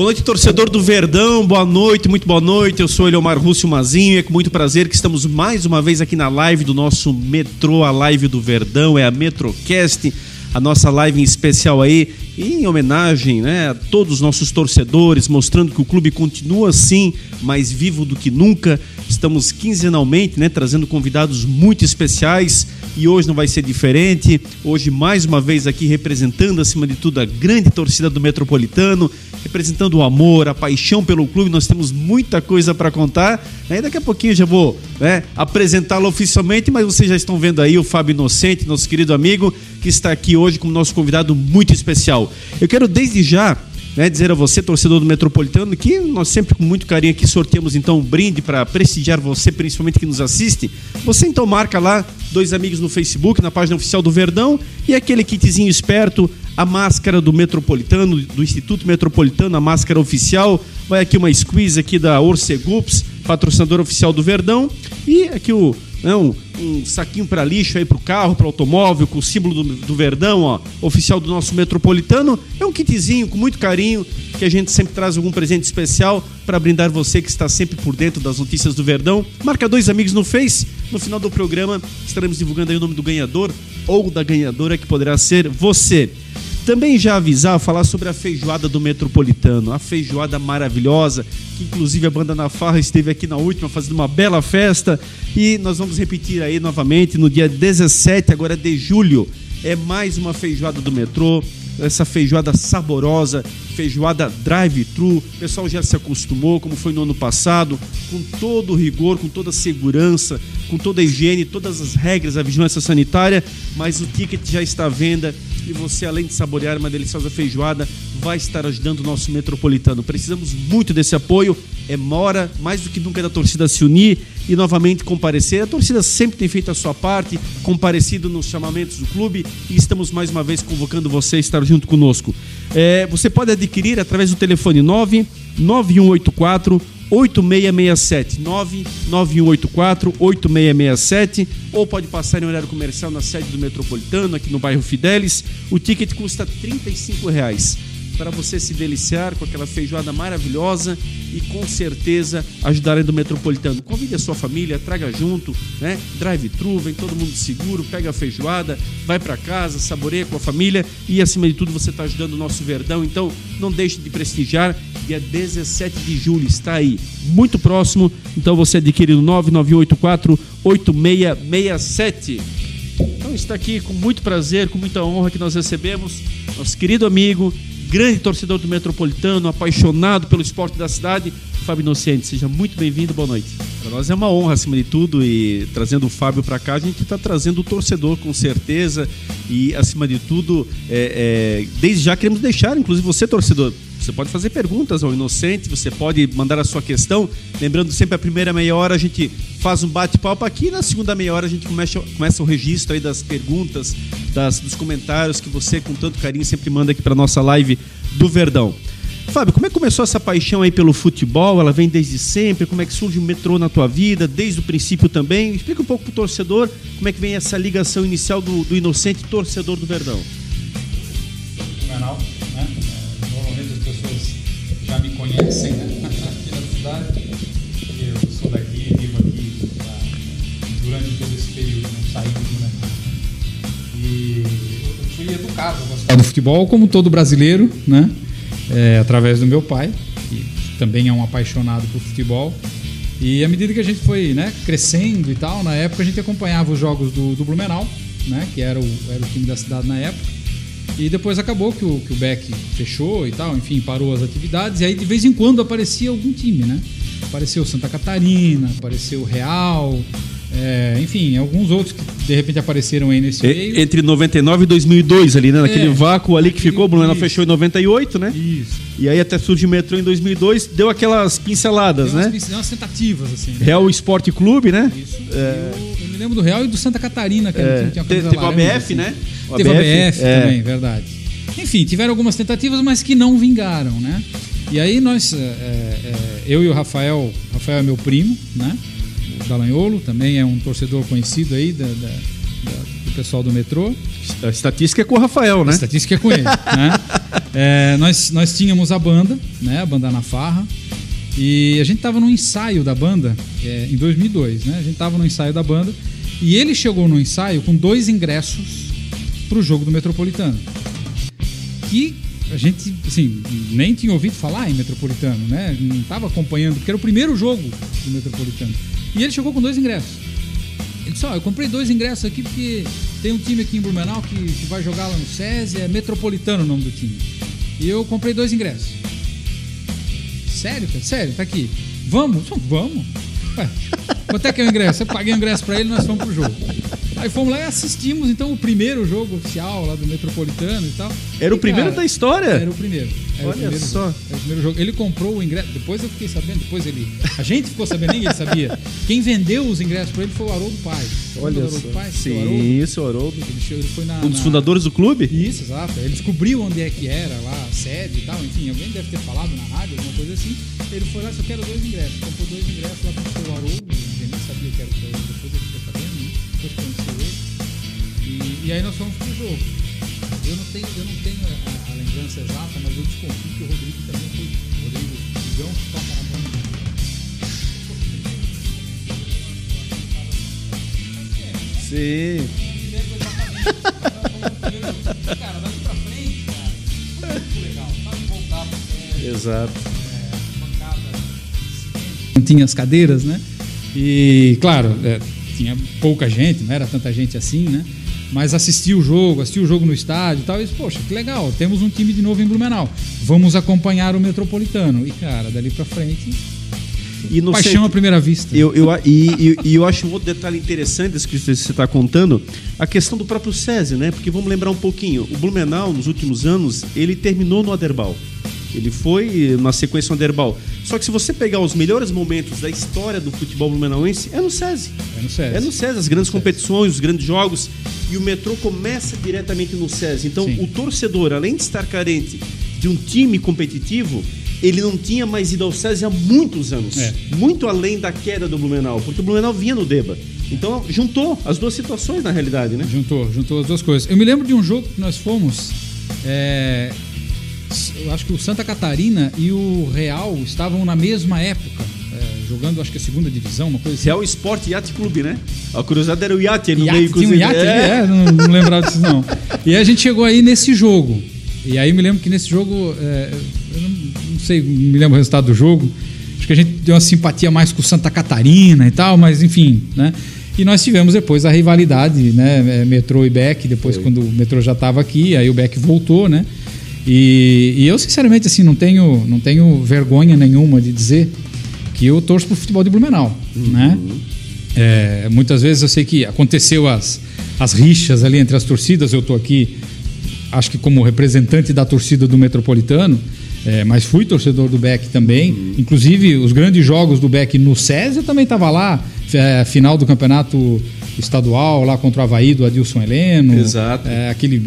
Boa noite, torcedor do Verdão. Boa noite, muito boa noite. Eu sou Eliomar Rússio Mazinho e é com muito prazer que estamos mais uma vez aqui na live do nosso metrô, a live do Verdão, é a Metrocast, a nossa live em especial aí, em homenagem né, a todos os nossos torcedores, mostrando que o clube continua assim, mais vivo do que nunca. Estamos quinzenalmente né, trazendo convidados muito especiais e hoje não vai ser diferente. Hoje, mais uma vez, aqui representando, acima de tudo, a grande torcida do Metropolitano, representando o amor, a paixão pelo clube. Nós temos muita coisa para contar. Aí daqui a pouquinho já vou né, apresentá-lo oficialmente, mas vocês já estão vendo aí o Fábio Inocente, nosso querido amigo, que está aqui hoje como nosso convidado muito especial. Eu quero desde já né, dizer a você, torcedor do Metropolitano, que nós sempre com muito carinho aqui sorteamos então um brinde para prestigiar você, principalmente que nos assiste. Você então marca lá dois amigos no Facebook, na página oficial do Verdão, e aquele kitzinho esperto, a máscara do Metropolitano, do Instituto Metropolitano, a máscara oficial. Vai aqui uma squeeze aqui da Orcegups, patrocinador oficial do Verdão, e aqui o né, um, saquinho para lixo aí para o carro, para automóvel, com o símbolo do, do, Verdão, ó, oficial do nosso metropolitano. É um kitzinho com muito carinho que a gente sempre traz algum presente especial para brindar você que está sempre por dentro das notícias do Verdão. Marca dois amigos no Face. No final do programa estaremos divulgando aí o nome do ganhador ou da ganhadora que poderá ser você. Também já avisar, falar sobre a feijoada do Metropolitano, a feijoada maravilhosa, que inclusive a banda na Farra esteve aqui na última fazendo uma bela festa e nós vamos repetir aí novamente no dia 17 agora de julho. É mais uma feijoada do metrô, essa feijoada saborosa, feijoada drive-thru. O pessoal já se acostumou, como foi no ano passado, com todo o rigor, com toda a segurança, com toda a higiene, todas as regras da vigilância sanitária, mas o ticket já está à venda e você, além de saborear uma deliciosa feijoada, vai estar ajudando o nosso metropolitano. Precisamos muito desse apoio. É mora mais do que nunca da torcida se unir e novamente comparecer. A torcida sempre tem feito a sua parte, comparecido nos chamamentos do clube e estamos mais uma vez convocando você a estar junto conosco. É, você pode adquirir através do telefone 9 9184 8667. 99184 8667 ou pode passar em horário comercial na sede do Metropolitano, aqui no bairro Fidelis. O ticket custa R$ reais para você se deliciar com aquela feijoada maravilhosa e com certeza ajudar do Metropolitano. Convide a sua família, traga junto, né? Drive-thru, vem todo mundo seguro, pega a feijoada, vai para casa, saboreia com a família e acima de tudo você está ajudando o nosso Verdão. Então não deixe de prestigiar. Dia 17 de julho está aí, muito próximo. Então você adquire no 99184 8667. Então está aqui com muito prazer, com muita honra que nós recebemos nosso querido amigo grande torcedor do Metropolitano, apaixonado pelo esporte da cidade, Fábio Inocente. Seja muito bem-vindo, boa noite. Para nós é uma honra, acima de tudo, e trazendo o Fábio para cá, a gente está trazendo o torcedor, com certeza, e acima de tudo, é, é, desde já queremos deixar, inclusive você, torcedor, você pode fazer perguntas ao Inocente, você pode mandar a sua questão. Lembrando sempre, a primeira meia hora a gente faz um bate-papo aqui, na segunda meia hora a gente começa, começa o registro aí das perguntas, das, dos comentários que você, com tanto carinho, sempre manda aqui para nossa live do Verdão. Fábio, como é que começou essa paixão aí pelo futebol? Ela vem desde sempre? Como é que surge o metrô na tua vida? Desde o princípio também? Explica um pouco pro torcedor como é que vem essa ligação inicial do, do inocente torcedor do Verdão. Fenomenal, né? As pessoas já me conhecem né? aqui na cidade. Eu sou daqui, vivo aqui durante todo esse período, não saí do Blumenau. E eu fui educado a do futebol, como todo brasileiro, né? é, através do meu pai, que também é um apaixonado por futebol. E à medida que a gente foi né, crescendo e tal, na época a gente acompanhava os jogos do, do Blumenau, né, que era o, era o time da cidade na época. E depois acabou que o, que o Beck fechou e tal, enfim, parou as atividades. E aí de vez em quando aparecia algum time, né? Apareceu Santa Catarina, apareceu Real, é, enfim, alguns outros que de repente apareceram aí nesse meio. Entre 99 e 2002 ali, né? Naquele é, vácuo ali que ficou, o Blumenau fechou em 98, né? Isso. E aí até surge o metrô em 2002, deu aquelas pinceladas, deu né? Umas, umas tentativas, assim. Né? Real Esporte Clube, né? Isso. É... Eu, eu, me lembro do Real e do Santa Catarina, que é. tinha Teve o ABF, assim. né? O Teve o ABF é. também, verdade. Enfim, tiveram algumas tentativas, mas que não vingaram, né? E aí nós, é, é, eu e o Rafael, Rafael é meu primo, né? Dallagnolo, também é um torcedor conhecido aí da, da, da, do pessoal do metrô. A estatística é com o Rafael, né? A estatística é com ele. né? É, nós, nós tínhamos a banda, né? A banda na farra. E a gente tava no ensaio da banda é, em 2002, né? A gente tava no ensaio da banda e ele chegou no ensaio com dois ingressos pro jogo do Metropolitano. Que a gente, assim, nem tinha ouvido falar em Metropolitano, né? Não tava acompanhando, porque era o primeiro jogo do Metropolitano. E ele chegou com dois ingressos. Ele disse, ó, eu comprei dois ingressos aqui porque tem um time aqui em Blumenau que, que vai jogar lá no SESI, é Metropolitano o nome do time. E eu comprei dois ingressos. Sério, cara? Sério, tá aqui. Vamos? Vamos. Ué, quanto é que é o ingresso? Eu paguei o ingresso pra ele nós fomos pro jogo. Aí fomos lá e assistimos, então, o primeiro jogo oficial lá do Metropolitano e tal. Era o E, primeiro cara, da história. Era o primeiro. Era Olha o primeiro só. Jogo. Era o primeiro jogo. Ele comprou o ingresso. Depois eu fiquei sabendo, depois ele. A gente ficou sabendo, ele sabia. Quem vendeu os ingressos pra ele foi o Haroldo. Lembra Olha só. Haroldo? Sim, isso, Haroldo. Ele, foi na. Um dos na- fundadores do clube? Isso, exato. Ele descobriu onde é que era lá, a sede e tal. Enfim, alguém deve ter falado na rádio, alguma coisa assim. Ele foi lá, só quero dois ingressos. Comprou dois ingressos lá com o Haroldo. Sabia que era o seu Haroldo. Depois ele ficou sabendo, né? depois conheceu ele. E, e aí nós fomos pro jogo. Eu não tenho, eu não tenho a, a lembrança exata, mas eu desconfio que o Rodrigo também foi. O Rodrigo Digão que toca na banda. Sim. Cara, dali pra frente, cara, muito legal. Tava voltar Exato. não tinha as cadeiras, né? E, claro, é, tinha pouca gente, não era tanta gente assim, né? Mas assisti o jogo, assisti o jogo no estádio e tal, e disse, poxa, que legal, temos um time de novo em Blumenau. Vamos acompanhar o Metropolitano. E, cara, dali pra frente, E no paixão centro- à primeira vista. Eu, eu, e, e- e eu acho um outro detalhe interessante desse que você está contando, a questão do próprio SESI, né? Porque vamos lembrar um pouquinho, o Blumenau, nos últimos anos, ele terminou no Aderbal. Ele foi na sequência no Aderbal. Só que se você pegar os melhores momentos da história do futebol blumenauense, é no SESI. É no SESI. É no SESI, as grandes competições, os grandes jogos. E o metrô começa diretamente no SESI. Então, Sim. o torcedor, além de estar carente de um time competitivo, ele não tinha mais ido ao SESI há muitos anos. É. Muito além da queda do Blumenau, porque o Blumenau vinha no Deba. Então, juntou as duas situações na realidade, né? Juntou, juntou as duas coisas. Eu me lembro de um jogo que nós fomos. é, eu acho que o Santa Catarina e o Real estavam na mesma época, é, jogando, acho que a segunda divisão, uma coisa assim. Real Sport Yacht Clube, né? A curiosidade era o ali no Iate, meio, tinha um inclusive. iate ali, é, não, não lembrava disso não. E aí a gente chegou aí nesse jogo. E aí me lembro que nesse jogo, é, eu não, não sei, não me lembro o resultado do jogo. Acho que a gente deu uma simpatia mais com o Santa Catarina e tal, mas enfim, né? E nós tivemos depois a rivalidade, né? é, Metrô e Beck, depois quando o Metrô já estava aqui, aí o Beck voltou, né? E, e eu, sinceramente, assim, não tenho, não tenho vergonha nenhuma de dizer que eu torço pro futebol de Blumenau, né? É, muitas vezes eu sei que aconteceu as, as rixas ali entre as torcidas. Eu estou aqui, acho que como representante da torcida do Metropolitano, é, mas fui torcedor do Beck também. Inclusive, os grandes jogos do Beck no eu também estava lá. É, final do campeonato estadual, lá contra o Havaí do Adilson Heleno. Exato. É, aquele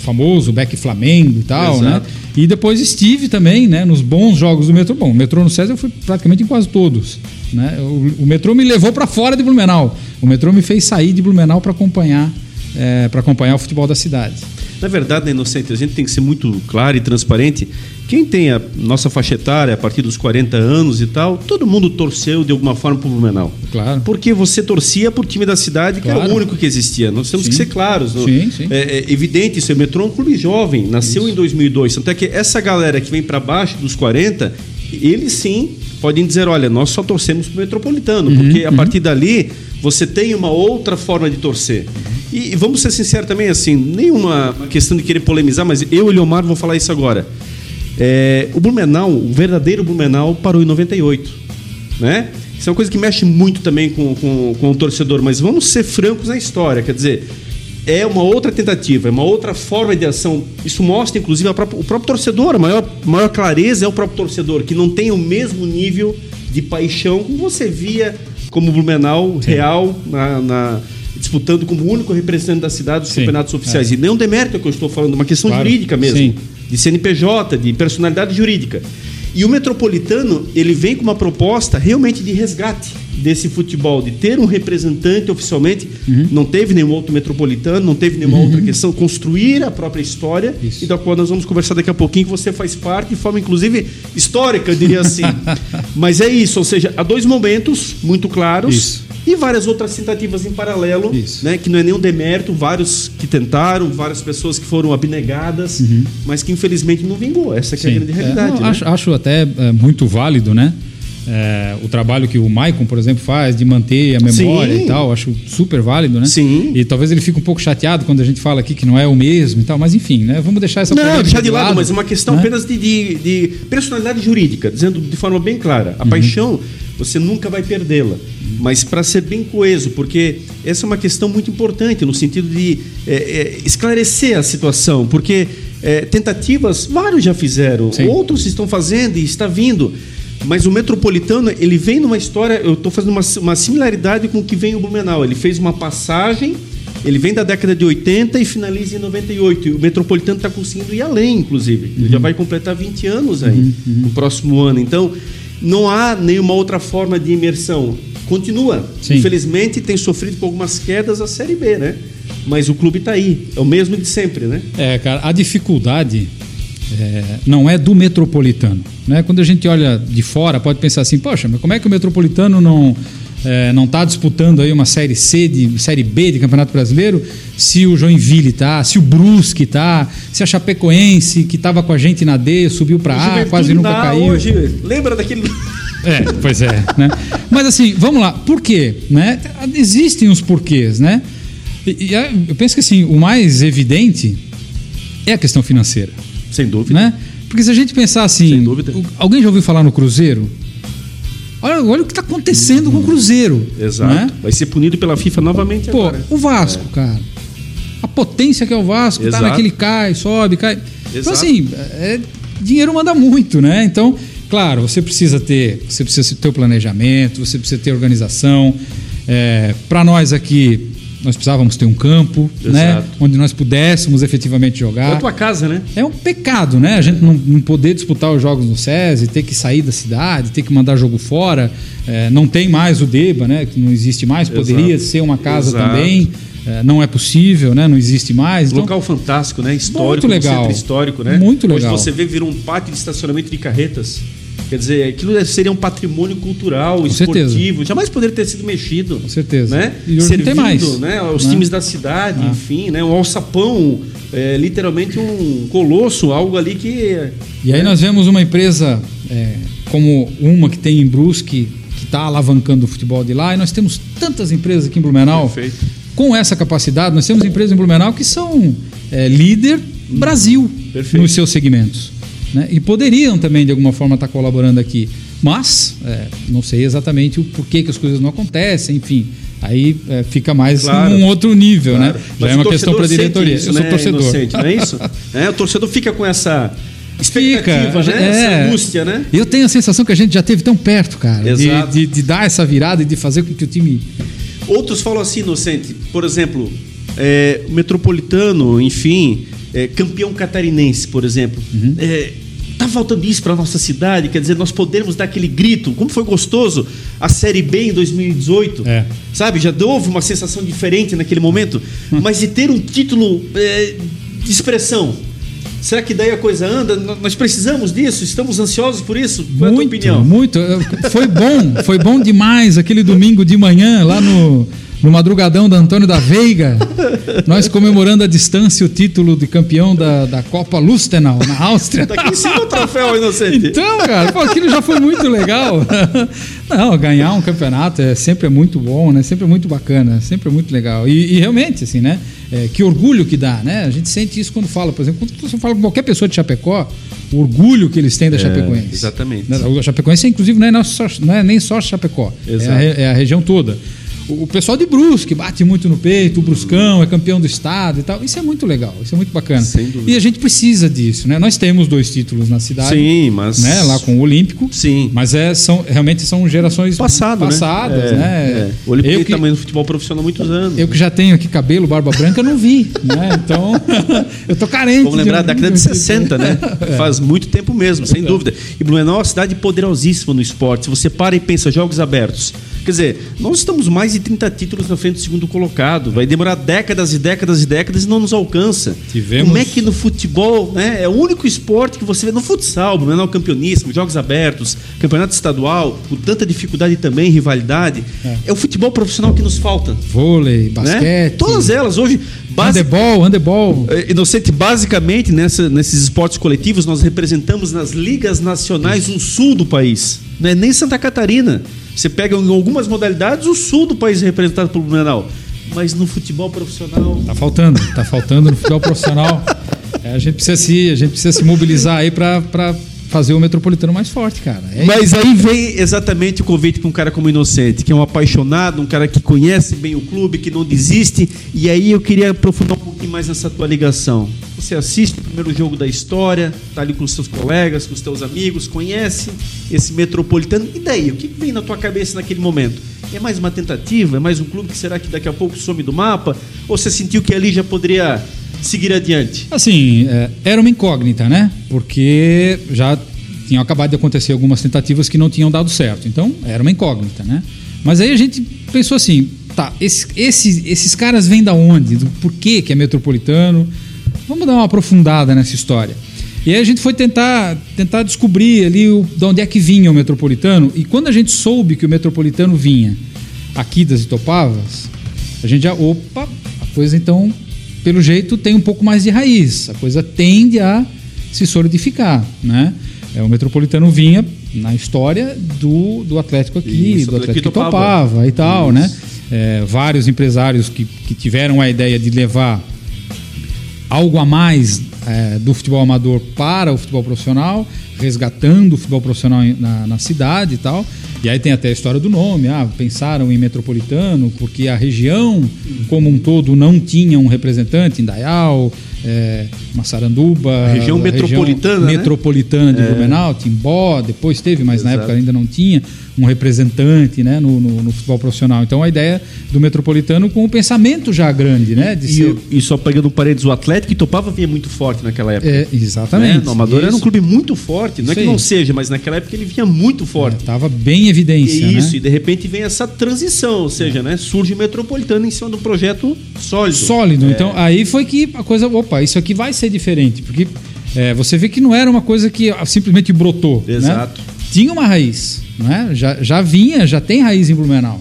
famoso Beck Flamengo e tal, Exato. né? E depois estive também, né, nos bons jogos do metrô. Bom, o metrô no César eu fui praticamente em quase todos. Né? O, o metrô me levou para fora de Blumenau. O metrô me fez sair de Blumenau para acompanhar, é, para acompanhar o futebol da cidade. Na verdade, né, Inocente, a gente tem que ser muito claro e transparente. Quem tem a nossa faixa etária a partir dos 40 anos e tal, todo mundo torceu de alguma forma pro Blumenau. Claro. Porque você torcia por time da cidade, que era Claro. o único que existia. Nós temos Sim. que ser claros. não? Sim, sim. É, é evidente isso. O Metrô é um clube jovem, nasceu em 2002. Tanto é que essa galera que vem para baixo dos 40, eles sim podem dizer: olha, nós só torcemos pro Metropolitano. Uhum, porque a partir dali você tem uma outra forma de torcer. E, e vamos ser sinceros também, assim, nenhuma questão de querer polemizar, mas eu e o Leomar vou falar isso agora. É, o Blumenau, o verdadeiro Blumenau, parou em 98. Né? Isso é uma coisa que mexe muito também com, com, com o torcedor, mas vamos ser francos na história. Quer dizer, é uma outra tentativa, é uma outra forma de ação. Isso mostra, inclusive, própria- o próprio torcedor. A maior, maior clareza é o próprio torcedor, que não tem o mesmo nível de paixão como você via como Blumenau real na- na- disputando como único representante da cidade dos Sim, campeonatos oficiais. E nem um demérito que eu estou falando, uma questão Claro, jurídica mesmo sim. de CNPJ, de personalidade jurídica. E o Metropolitano, ele vem com uma proposta realmente de resgate desse futebol, de ter um representante oficialmente. Uhum. Não teve nenhum outro metropolitano, não teve nenhuma uhum. outra questão. Construir a própria história, isso. e da qual nós vamos conversar daqui a pouquinho, que você faz parte de forma, inclusive, histórica, eu diria assim. Mas é isso, ou seja, há dois momentos muito claros. Isso. E várias outras tentativas em paralelo, Isso. né, que não é nenhum demérito, vários que tentaram, várias pessoas que foram abnegadas, uhum. mas que infelizmente não vingou. Essa é a grande realidade. É, não, né? acho, acho, até é, muito válido, né? É, o trabalho que o Maicon, por exemplo, faz de manter a memória Sim. e tal, acho super válido, né? Sim. E talvez ele fique um pouco chateado quando a gente fala aqui que não é o mesmo e tal, mas enfim, né? Vamos deixar essa Não, deixar de lado, lado, mas uma questão né? apenas de, de, de, personalidade jurídica, dizendo de forma bem clara. A uhum. paixão, você nunca vai perdê-la. Mas para ser bem coeso, porque essa é uma questão muito importante no sentido de é, é, esclarecer a situação, porque é, tentativas vários já fizeram, Sim. outros estão fazendo e está vindo. Mas o Metropolitano, ele vem numa história, eu estou fazendo uma, uma similaridade com o que vem o Blumenau. Ele fez uma passagem, ele vem da década de 80 e finaliza em 98. E o Metropolitano está conseguindo ir além, inclusive. Uhum. Ele já vai completar 20 anos aí, uhum, uhum. no próximo ano. Então, não há nenhuma outra forma de imersão. Continua. Sim. Infelizmente, tem sofrido com algumas quedas a Série B, né? Mas o clube está aí. É o mesmo de sempre, né? É, cara, a dificuldade é, não é do metropolitano. Né? Quando a gente olha de fora, pode pensar assim, poxa, mas como é que o metropolitano não é, não está disputando aí uma série C, de série B de Campeonato Brasileiro, se o Joinville tá, se o Brusque tá, se a Chapecoense que estava com a gente na D subiu para A, quase nunca caiu. Hoje, lembra daquele é, pois é, né? Mas assim, vamos lá, por quê? Né? Existem os porquês, né? E, e eu penso que assim, o mais evidente é a questão financeira. Sem dúvida. Né? Porque se a gente pensar assim. Sem dúvida. Alguém já ouviu falar no Cruzeiro? Olha, olha o que está acontecendo uhum. com o Cruzeiro. Exato. Né? Vai ser punido pela FIFA novamente Pô, agora. o Vasco, é. cara. A potência que é o Vasco, tá Exato. tá naquele cai, sobe, cai. Então, Exato. Então, assim, é, dinheiro manda muito, né? Então, claro, você precisa ter, você precisa ter o planejamento, você precisa ter organização. É, Para nós aqui, nós precisávamos ter um campo, né? Onde nós pudéssemos efetivamente jogar. É a tua casa, né? É um pecado, né? A gente não, não poder disputar os jogos no SESI, ter que sair da cidade, ter que mandar jogo fora. É, não tem mais o DEBA, né? Que não existe mais. Poderia Exato. ser uma casa Exato. também. É, não é possível, né? Não existe mais. Então, Local fantástico, né? Histórico, muito legal. centro histórico, né? Muito legal. Hoje você vê vir um pátio de estacionamento de carretas. Quer dizer, aquilo seria um patrimônio cultural, Com esportivo, certeza. jamais poderia ter sido mexido. Com certeza. Né? E hoje Servindo, não tem mais. Né, os né? times da cidade, ah. enfim, né? Um alçapão, é, literalmente um colosso, algo ali que. E aí nós vemos uma empresa é, como uma que tem em Brusque, que está alavancando o futebol de lá, e nós temos tantas empresas aqui em Blumenau. Perfeito. Com essa capacidade, nós temos empresas em Blumenau que são é, líder Brasil Perfeito. nos seus segmentos. Né? E poderiam também, de alguma forma, estar colaborando aqui. Mas, é, não sei exatamente o porquê que as coisas não acontecem, enfim. Aí é, fica mais claro, num outro nível, né? claro. né? Já Mas é uma questão para a diretoria. Isso, Eu sou né? torcedor. Inocente, não é isso? é, o torcedor fica com essa expectativa, fica, né? É, essa angústia, né? Eu tenho a sensação que a gente já teve tão perto, cara, de, de, de, dar essa virada e de fazer com que o time. Outros falam assim, inocente. Por exemplo, é, o Metropolitano, enfim, é, campeão catarinense, por exemplo. Uhum. É, tá faltando isso para nossa cidade, quer dizer, nós podemos dar aquele grito. Como foi gostoso a Série B em 2018, é. sabe? Já houve uma sensação diferente naquele momento, hum. mas de ter um título é, de expressão. Será que daí a coisa anda? Nós precisamos disso? Estamos ansiosos por isso? Qual muito, é a tua opinião? Muito. Foi bom, foi bom demais aquele domingo de manhã lá no no madrugadão da Antônio da Veiga, nós comemorando a distância o título de campeão da, da Copa Lustenau, na Áustria. Tá aqui em cima o troféu, inocente. Então, cara, pô, aquilo já foi muito legal. Não, ganhar um campeonato é sempre é muito bom, né? Sempre é muito bacana, sempre é muito legal. E, e realmente, assim, né? É, que orgulho que dá, né? A gente sente isso quando fala, por exemplo, quando você fala com qualquer pessoa de Chapecó, o orgulho que eles têm da é, Chapecoense. Exatamente. A Chapecoense, inclusive, não é, só, não é nem só Chapecó, é a, é a região toda o pessoal de Brusque bate muito no peito, o Bruscão é campeão do estado e tal. Isso é muito legal, isso é muito bacana. Sem dúvida. E a gente precisa disso, né? Nós temos dois títulos na cidade. Sim, mas. Né? Lá com o Olímpico. Sim. Mas é, são, realmente são gerações Passado, passadas, né? né? É. O Olímpico Eu que- tamanho no futebol profissional há muitos anos. Eu que já tenho aqui cabelo, barba branca, não vi, né? Então, eu tô carente. Vamos lembrar da década de 60, né? Faz muito tempo mesmo, sem dúvida. E Blumenau é uma cidade poderosíssima no esporte. Se você para e pensa, jogos abertos. Quer dizer, nós estamos mais de 30 títulos na frente do segundo colocado. Vai demorar décadas e décadas e décadas e não nos alcança. Tivemos- Como é que no futebol, né? É o único esporte que você vê no futsal, Blumenau campeoníssimo, jogos abertos, campeonato estadual, com tanta dificuldade também, rivalidade. É. É, o futebol profissional que nos falta. Vôlei, Né? basquete, Todas elas hoje. basi- handebol, handebol. é, Inocente, basicamente, nessa- nesses esportes coletivos, nós representamos nas ligas nacionais o sul do país. Não é nem Santa Catarina. Você pega em algumas modalidades o sul do país é representado pelo Blumenau. Mas no futebol profissional. Tá faltando, tá faltando no futebol profissional. É, a gente precisa se, a gente precisa se mobilizar aí para fazer o metropolitano mais forte, cara. É Mas aí vem exatamente o convite para um cara como Inocente, que é um apaixonado, um cara que conhece bem o clube, que não desiste. E aí eu queria aprofundar um pouquinho mais nessa tua ligação. Você assiste o primeiro jogo da história, tá ali com os seus colegas, com os teus amigos, conhece esse metropolitano. E daí? O que que vem na tua cabeça naquele momento? É mais uma tentativa? É mais um clube que será que daqui a pouco some do mapa? Ou você sentiu que ali já poderia seguir adiante? Assim, é, era uma incógnita, né? Porque já tinham acabado de acontecer algumas tentativas que não tinham dado certo. Então, era uma incógnita, né? Mas aí a gente pensou assim, tá, esse- esses, esses caras vêm da onde? Do porquê que é metropolitano? Vamos dar uma aprofundada nessa história. E aí a gente foi tentar, tentar descobrir ali o, de onde é que vinha o metropolitano. E quando a gente soube que o metropolitano vinha aqui das Itopavas, a gente já, opa, a coisa então, pelo jeito, tem um pouco mais de raiz. A coisa tende a se solidificar, né? É, o metropolitano vinha na história do, do Atlético aqui, Isso, do Atlético Itopava. Itopava e tal, Isso. né? É, vários empresários que, que tiveram a ideia de levar algo a mais é, do futebol amador para o futebol profissional, resgatando o futebol profissional na, na cidade e tal. E aí tem até a história do nome, ah, pensaram em metropolitano porque a região como um todo não tinha um representante, Indaial, é, Massaranduba, A região metropolitana, né? metropolitana de Blumenau, Timbó, depois teve, mas na Exato. época ainda não tinha um representante né, no, no- no futebol profissional. Então a ideia do metropolitano com o pensamento já grande, né? E, ser, e só pegando paredes, o Atlético Itopava vinha muito forte naquela época. é, exatamente. Né? No Amador era um clube muito forte. Não é Isso que não aí. seja, mas naquela época ele vinha muito forte. Tava bem em evidência. E isso, né? e de repente vem essa transição, ou seja, né, surge o Metropolitano em cima de um projeto sólido. Sólido. É. Então aí foi que a coisa, opa, isso aqui vai ser diferente, porque é, você vê que não era uma coisa que ah, simplesmente brotou. né? Exato. Tinha uma raiz, né? Já, já vinha, já tem raiz em Blumenau.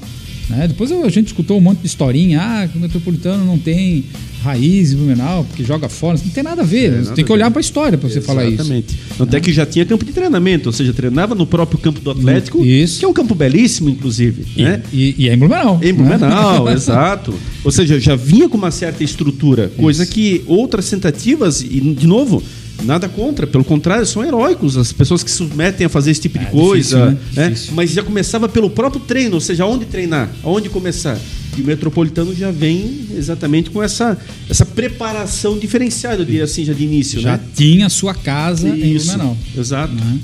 Né? Depois a gente escutou um monte de historinha, ah, que o Metropolitano não tem raiz em Blumenau, porque joga fora. Não tem nada a ver. É, você tem que olhar para a história para você falar isso. Exatamente. Tanto é que já tinha campo de treinamento, ou seja, treinava no próprio campo do Atlético, Isso. que é um campo belíssimo, inclusive. E, né? e- e é em Blumenau. Em né? Blumenau, exato. Ou seja, já vinha com uma certa estrutura, coisa que outras tentativas, e de novo, nada contra, pelo contrário, são heróicos as pessoas que se submetem a fazer esse tipo de É, coisa. difícil, né? Difícil. Mas já começava pelo próprio treino, ou seja, aonde treinar, aonde começar. E o Metropolitano já vem exatamente com essa, essa preparação diferenciada, eu diria assim, já de início, Já né? tinha a sua casa em Isso, Blumenau. exato. né?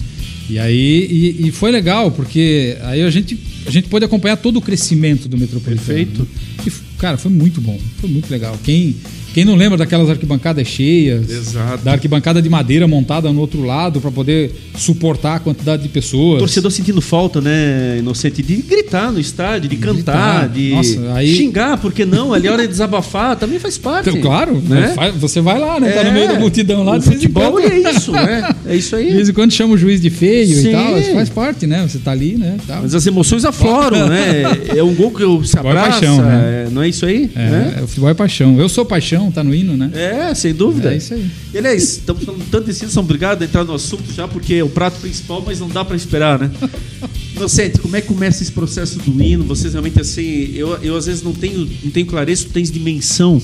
E aí e, e foi legal, porque aí a gente, a gente pôde acompanhar todo o crescimento do Metropolitano. Perfeito. né? E, cara, foi muito bom, foi muito legal. Quem, quem não lembra daquelas arquibancadas cheias, Exato. da arquibancada de madeira montada no outro lado para poder suportar a quantidade de pessoas. O torcedor sentindo falta, né, Inocente, de gritar no estádio, de cantar, Gritar. de Nossa, aí- xingar, porque não? Ali a hora de desabafar também faz parte. Então, claro, né? você vai lá, né? Tá no É, meio da multidão lá. O de futebol é isso, né? É isso De aí. vez em quando chama o juiz de feio Sim. e tal, isso faz parte, né? Você tá ali, né? Tal. Mas as emoções afloram, né? É um gol que eu se é abraça, paixão, né? é, não é isso aí? É, né? o futebol é paixão. Eu sou paixão, tá no hino, né? É, sem dúvida. É isso aí. E, aliás, estamos falando tanto desse são obrigado a entrar no assunto já, porque é o prato principal, mas não dá para esperar, né? Inocente, como é que começa esse processo do hino? Vocês realmente assim, eu, eu às vezes não tenho, não tenho clareza, tu tens dimensão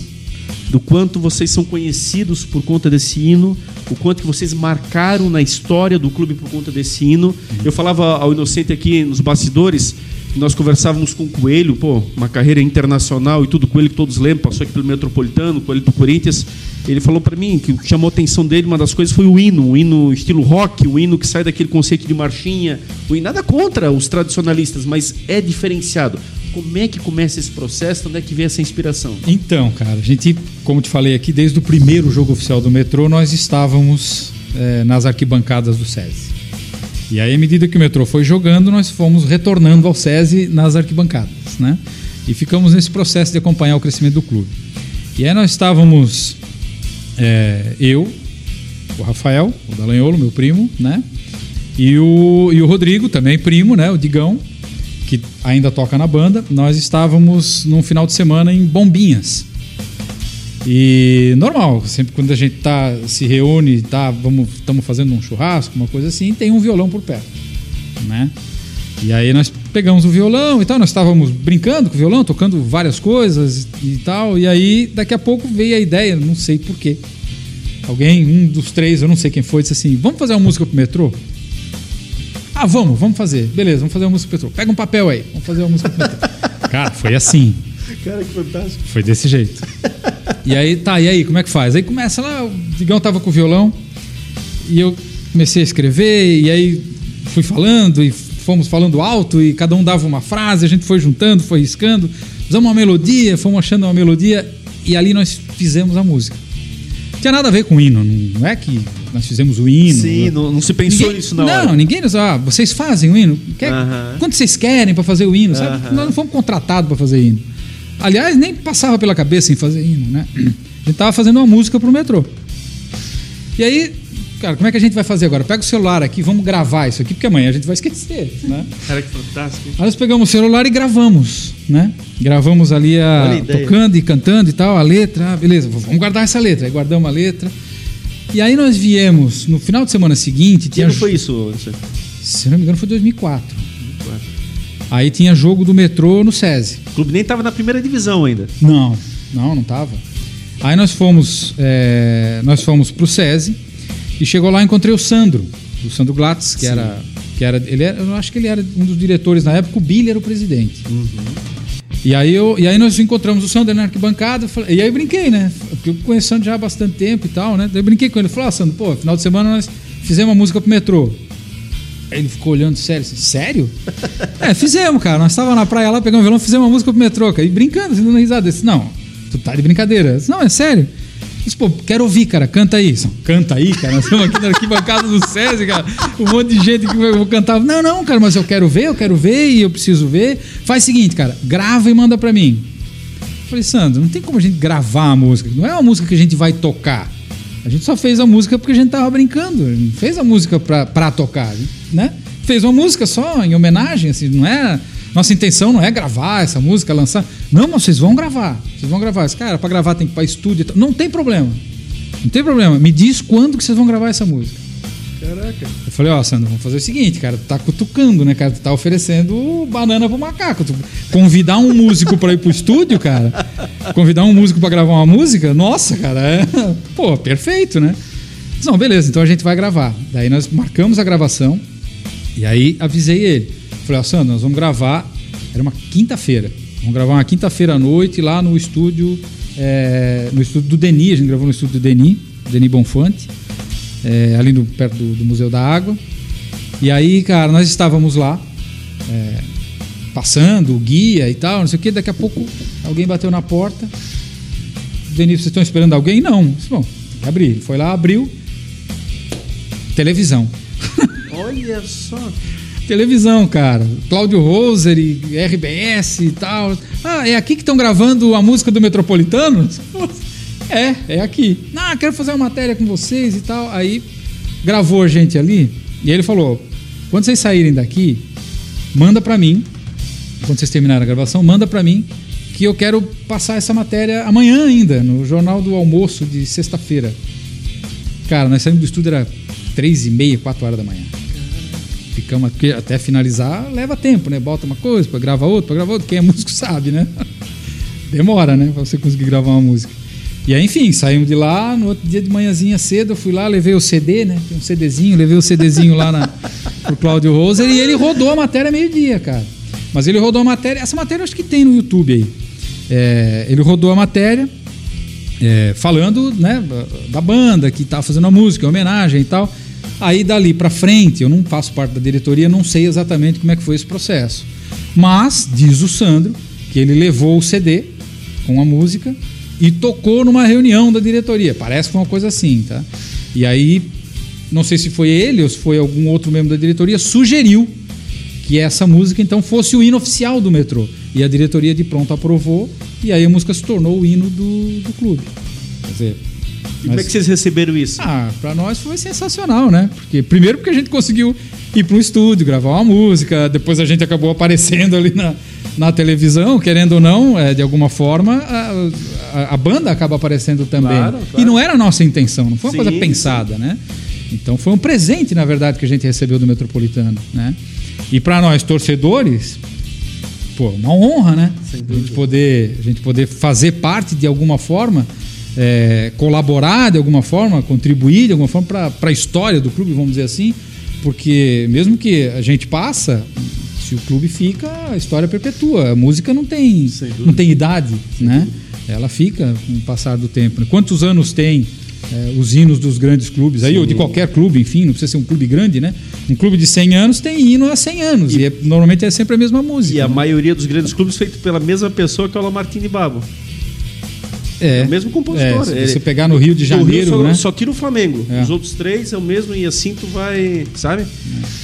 do quanto vocês são conhecidos por conta desse hino, o quanto que vocês marcaram na história do clube por conta desse hino. Eu falava ao Inocente aqui nos bastidores nós conversávamos com o Coelho, pô, uma carreira internacional e tudo, Coelho que todos lembram, passou aqui pelo Metropolitano, Coelho do Corinthians. Ele falou para mim que o que chamou a atenção dele, uma das coisas foi o hino, o hino estilo rock, o hino que sai daquele conceito de marchinha. O hino, nada contra os tradicionalistas, mas é diferenciado. Como é que começa esse processo? Onde é que vem essa inspiração? Então, cara, a gente, como te falei aqui, desde o primeiro jogo oficial do metrô, nós estávamos é, nas arquibancadas do SESI. E aí, à medida que o metrô foi jogando, nós fomos retornando ao SESI nas arquibancadas, né? E ficamos nesse processo de acompanhar o crescimento do clube. E aí nós estávamos, é, eu, o Rafael, o Dalanholo, meu primo, né? E o, e o Rodrigo, também primo, né? O Digão, que ainda toca na banda, nós estávamos num final de semana em Bombinhas. E normal, sempre quando a gente tá, se reúne, tá, vamos, estamos fazendo um churrasco, uma coisa assim, tem um violão por perto, né? E aí nós pegamos o violão e tal, nós estávamos brincando com o violão, tocando várias coisas e tal, e aí daqui a pouco veio a ideia, não sei porquê. Alguém, um dos três, eu não sei quem foi, disse assim: vamos fazer uma música pro metrô? Ah, vamos, vamos fazer. Beleza, vamos fazer uma música pro metrô. Pega um papel aí, vamos fazer uma música pro metrô. Cara, foi assim. Cara, que fantástico. Foi desse jeito. E aí, tá, e aí, como é que faz? Aí começa lá, o Digão tava com o violão, e eu comecei a escrever, e aí fui falando, e fomos falando alto, e cada um dava uma frase, a gente foi juntando, foi riscando, usamos uma melodia, fomos achando uma melodia, e ali nós fizemos a música. Não tinha nada a ver com o hino, não é que nós fizemos o hino. Sim, não, não se pensou Ninguém- nisso na não, hora. ninguém nos. Ah, vocês fazem o hino? Quer, Aham. Quanto vocês querem para fazer o hino? Sabe? Aham. Nós não fomos contratados para fazer hino. Aliás, nem passava pela cabeça em fazer hino, né? A gente tava fazendo uma música pro metrô. E aí, cara, como é que a gente vai fazer agora? Pega o celular aqui, vamos gravar isso aqui, porque amanhã a gente vai esquecer, né? Cara, que fantástico. Aí nós pegamos o celular e gravamos, né? Gravamos ali a, tocando e cantando e tal, a letra, ah, beleza, vamos guardar essa letra. Aí guardamos a letra. E aí nós viemos, no final de semana seguinte, Que tinha ano foi isso, Anderson? se não me engano, foi 2004. Aí tinha jogo do metrô no SESI. O clube nem estava na primeira divisão ainda. Não, não, não tava. Aí nós fomos, é, nós fomos pro SESI e chegou lá e encontrei o Sandro, o Sandro Glatz, que era, que era, ele era, eu acho que ele era um dos diretores na época, o Billy era o presidente. E aí, eu, e aí nós encontramos o Sandro na arquibancada, e aí eu brinquei, né? Porque eu conheço o Sandro já há bastante tempo e tal, né? Daí eu brinquei com ele, falei, ah, Sandro, pô, final de semana nós fizemos uma música pro metrô. Ele ficou olhando sério, assim, sério? é, fizemos, cara. Nós estávamos na praia lá, pegamos um violão, fizemos uma música pro metrô, cara. E brincando, assim, dando risada. Eu disse, não, tu tá de brincadeira. Disse, não, é sério. Disse, pô, quero ouvir, cara, canta aí. Disse, Canta aí, cara. Nós estamos aqui na arquibancada do SESI, cara. Um monte de gente que eu cantar. Não, não, cara, mas eu quero ver, eu quero ver e eu preciso ver. Faz o seguinte, cara, grava e manda pra mim. Eu falei, Sandro, não tem como a gente gravar a música. Não é uma música que a gente vai tocar. A gente só fez a música porque a gente tava brincando. A gente fez a música pra, pra tocar, né? Fez uma música só em homenagem, assim, não é. Nossa intenção não é gravar essa música, lançar. Não, mas vocês vão gravar. Vocês vão gravar. Esse cara, pra gravar tem que ir pra estúdio. Não tem problema. Não tem problema. Me diz quando que vocês vão gravar essa música. Caraca. Eu falei, ó, Sandro, vamos fazer o seguinte, cara, tu tá cutucando, né, cara? Tu tá oferecendo banana pro macaco. Tu convidar um músico pra ir pro estúdio, cara, convidar um músico pra gravar uma música, nossa, cara, é, pô, perfeito, né? Não, beleza, então a gente vai gravar. Daí nós marcamos a gravação e aí avisei ele. Falei, ó, Sandro, nós vamos gravar, era uma quinta-feira. Vamos gravar uma quinta-feira à noite lá no estúdio, é, no estúdio do Denis, a gente gravou no estúdio do Denis, Denis Bonfante é, ali no, perto do, do Museu da Água. E aí, cara, nós estávamos lá, é, passando, o guia e tal, não sei o que. Daqui a pouco alguém bateu na porta. Denis, vocês estão esperando alguém? Não. Bom, abrir. Ele foi lá, abriu. Televisão. Olha só. Televisão, cara. Cláudio Roser e RBS e tal. Ah, é aqui que estão gravando a música do Metropolitano? É, é aqui. Ah, quero fazer uma matéria com vocês e tal. Aí gravou a gente ali e ele falou: quando vocês saírem daqui, manda pra mim. Quando vocês terminarem a gravação, manda pra mim que eu quero passar essa matéria amanhã ainda, no Jornal do Almoço de sexta-feira. Cara, nós saímos do estúdio, era três e meia, quatro horas da manhã. Ficamos aqui até finalizar, leva tempo, né? Bota uma coisa, pra gravar outra, pra gravar outra. Quem é músico sabe, né? Demora, né? Pra você conseguir gravar uma música. E aí, enfim, saímos de lá, no outro dia de manhãzinha cedo, eu fui lá, levei o CD, né? Tem um CDzinho, levei o CDzinho lá na, pro Cláudio Roser e ele rodou a matéria meio-dia, cara. Mas ele rodou a matéria, essa matéria eu acho que tem no YouTube aí. É, ele rodou a matéria é, falando né, da banda que tá fazendo a música, homenagem e tal. Aí dali para frente, eu não faço parte da diretoria, não sei exatamente como é que foi esse processo. Mas diz o Sandro que ele levou o CD com a música e tocou numa reunião da diretoria. Parece que foi uma coisa assim, tá? E aí, não sei se foi ele ou se foi algum outro membro da diretoria, sugeriu que essa música então fosse o hino oficial do metrô. E a diretoria de pronto aprovou, e aí a música se tornou o hino do, do clube. Quer dizer, e como é que vocês receberam isso? Ah, para nós foi sensacional, né? Porque primeiro porque a gente conseguiu ir para um estúdio, gravar uma música, depois a gente acabou aparecendo ali na, na televisão, querendo ou não, é, de alguma forma, a, a, a banda acaba aparecendo também. Claro, claro. E não era a nossa intenção, não foi uma sim, coisa pensada, sim. né? Então foi um presente, na verdade, que a gente recebeu do Metropolitano, né? E para nós, torcedores, pô, uma honra, né? A gente, poder, a gente poder fazer parte de alguma forma, é, colaborar de alguma forma, contribuir de alguma forma para a história do clube, vamos dizer assim, porque mesmo que a gente passa, se o clube fica, a história perpetua. A música não tem, não tem idade, Sem né? Dúvida. Ela fica com o passar do tempo. Quantos anos tem é, os hinos dos grandes clubes, aí, ou de qualquer clube, enfim, não precisa ser um clube grande, né? Um clube de 100 anos tem hino há 100 anos, e, e é, normalmente é sempre a mesma música. E né? a maioria dos grandes clubes feito pela mesma pessoa que é o Lamartine Babo. É, é o mesmo compositor. É, se você pegar no Rio de Janeiro, Rio só, né? só tira o Flamengo. É. Os outros três é o mesmo e assim tu vai, sabe?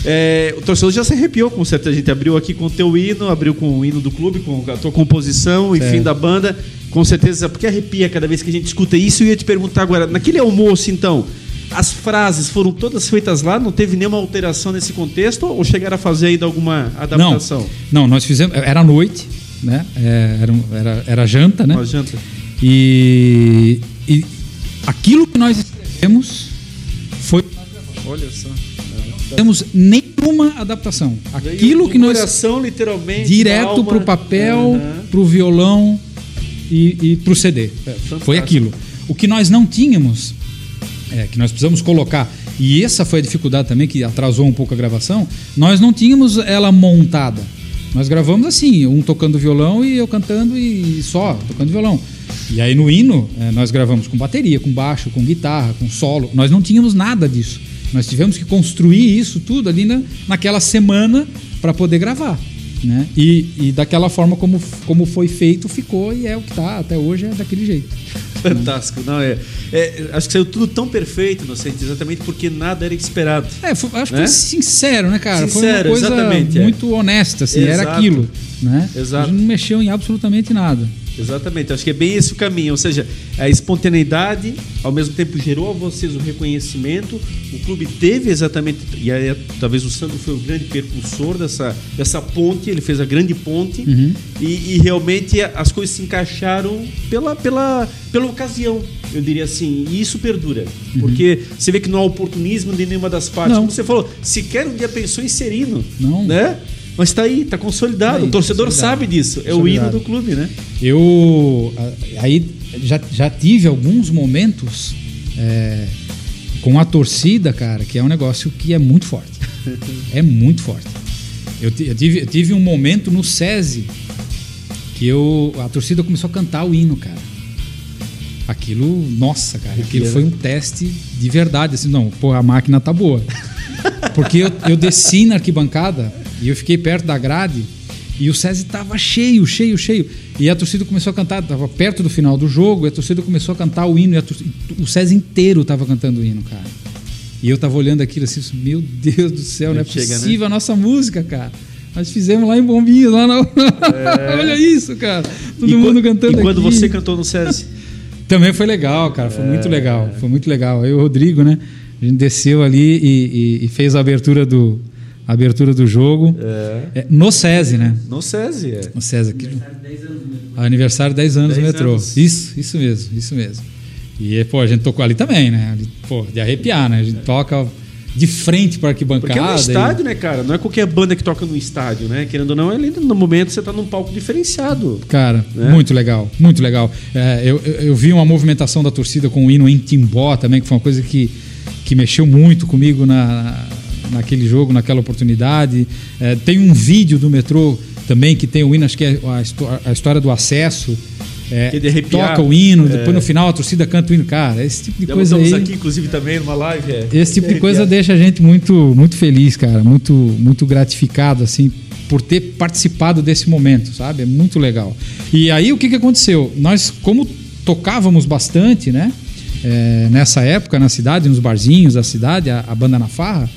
É. o torcedor já se arrepiou com certeza. A gente abriu aqui com o teu hino, abriu com o hino do clube, com a tua composição, enfim, da banda. Com certeza, porque arrepia cada vez que a gente escuta isso. E eu ia te perguntar agora, naquele almoço, então, as frases foram todas feitas lá? Não teve nenhuma alteração nesse contexto? Ou chegaram a fazer ainda alguma adaptação? Não, não nós fizemos. Era noite, né? É, era, era, era janta, né? Uma janta. E, e aquilo que nós escrevemos foi. Olha só. Não temos nenhuma adaptação. Aquilo que nós. Coração, literalmente. Direto para o papel, uhum. para o violão e, e para o CD. É, foi aquilo. O que nós não tínhamos, é, que nós precisamos colocar, e essa foi a dificuldade também que atrasou um pouco a gravação, nós não tínhamos ela montada. Nós gravamos assim, um tocando violão e eu cantando e só, tocando violão. E aí no hino, é, nós gravamos com bateria, com baixo, com guitarra, com solo. Nós não tínhamos nada disso. Nós tivemos que construir isso tudo ali na, naquela semana para poder gravar. Né? E, e daquela forma como, como foi feito, ficou e é o que está até hoje, é daquele jeito. Fantástico, não é, é, Acho que saiu tudo tão perfeito, Inocente, exatamente porque nada era esperado. É, foi, acho né? que foi sincero, né, cara? Sincero, foi uma coisa é. muito é. honesta, assim, Exato. era aquilo. Né? Exato. A gente não mexeu em absolutamente nada. Exatamente, acho que é bem esse o caminho, ou seja, a espontaneidade ao mesmo tempo gerou a vocês o reconhecimento, o clube teve exatamente, e aí talvez o Sandro foi o grande percursor dessa, dessa ponte, ele fez a grande ponte, uhum. e, e, realmente as coisas se encaixaram pela, pela, pela ocasião, eu diria assim, e isso perdura, uhum. porque você vê que não há oportunismo de nenhuma das partes, não. como você falou, sequer um dia pensou em ser hino, não. né? Mas está aí, está consolidado. Tá aí, o torcedor consolidado. sabe disso. É o hino do clube, né? Eu aí já, já tive alguns momentos é, com a torcida, cara, que é um negócio que é muito forte. é muito forte. Eu, eu, tive, eu tive um momento no SESI que eu, a torcida começou a cantar o hino, cara. Aquilo, nossa, cara, aquilo foi um teste de verdade. Assim, não, pô, a máquina tá boa. Porque eu, eu desci na arquibancada e eu fiquei perto da grade e o SESI tava cheio, cheio, cheio. E a torcida começou a cantar, tava perto do final do jogo, e a torcida começou a cantar o hino, e torcida, o SESI inteiro tava cantando o hino, cara. E eu tava olhando aquilo assim, meu Deus do céu, não é chega, né? possível né? a nossa música, cara. Nós fizemos lá em Bombinhos, lá na... É... Olha isso, cara. Todo e mundo cantando E quando aqui. você cantou no SESI? Também foi legal, cara. Foi é... muito legal. Foi muito legal. Aí o Rodrigo, né? A gente desceu ali e, e, e fez a abertura do, abertura do jogo. É. É, no SESI, né? No SESI, é. No SESI. Aqui. Aniversário 10 anos do metrô. Anos. Isso, isso mesmo, isso mesmo. E, pô, a gente tocou ali também, né? Ali, pô, de arrepiar, né? A gente toca de frente para arquibancada. Porque é um estádio, e... né, cara? Não é qualquer banda que toca no estádio, né? Querendo ou não, ali no momento você tá num palco diferenciado. Cara, né? muito legal, muito legal. É, eu, eu, eu, vi uma movimentação da torcida com o hino em Timbó também, que foi uma coisa que, que mexeu muito comigo na, naquele jogo, naquela oportunidade. É, tem um vídeo do metrô também, que tem o hino, acho que é a, a história do acesso. É, de toca o hino, depois no final a torcida canta o hino. Cara, esse tipo de Já coisa aí. aqui, inclusive, também numa live. É. Esse tipo de É coisa deixa a gente muito, muito feliz, cara. Muito, muito gratificado, assim, por ter participado desse momento, sabe? É muito legal. E aí, o que, que aconteceu? Nós, como tocávamos bastante, né? É, nessa época, na cidade, nos barzinhos da cidade, a, a banda na farra,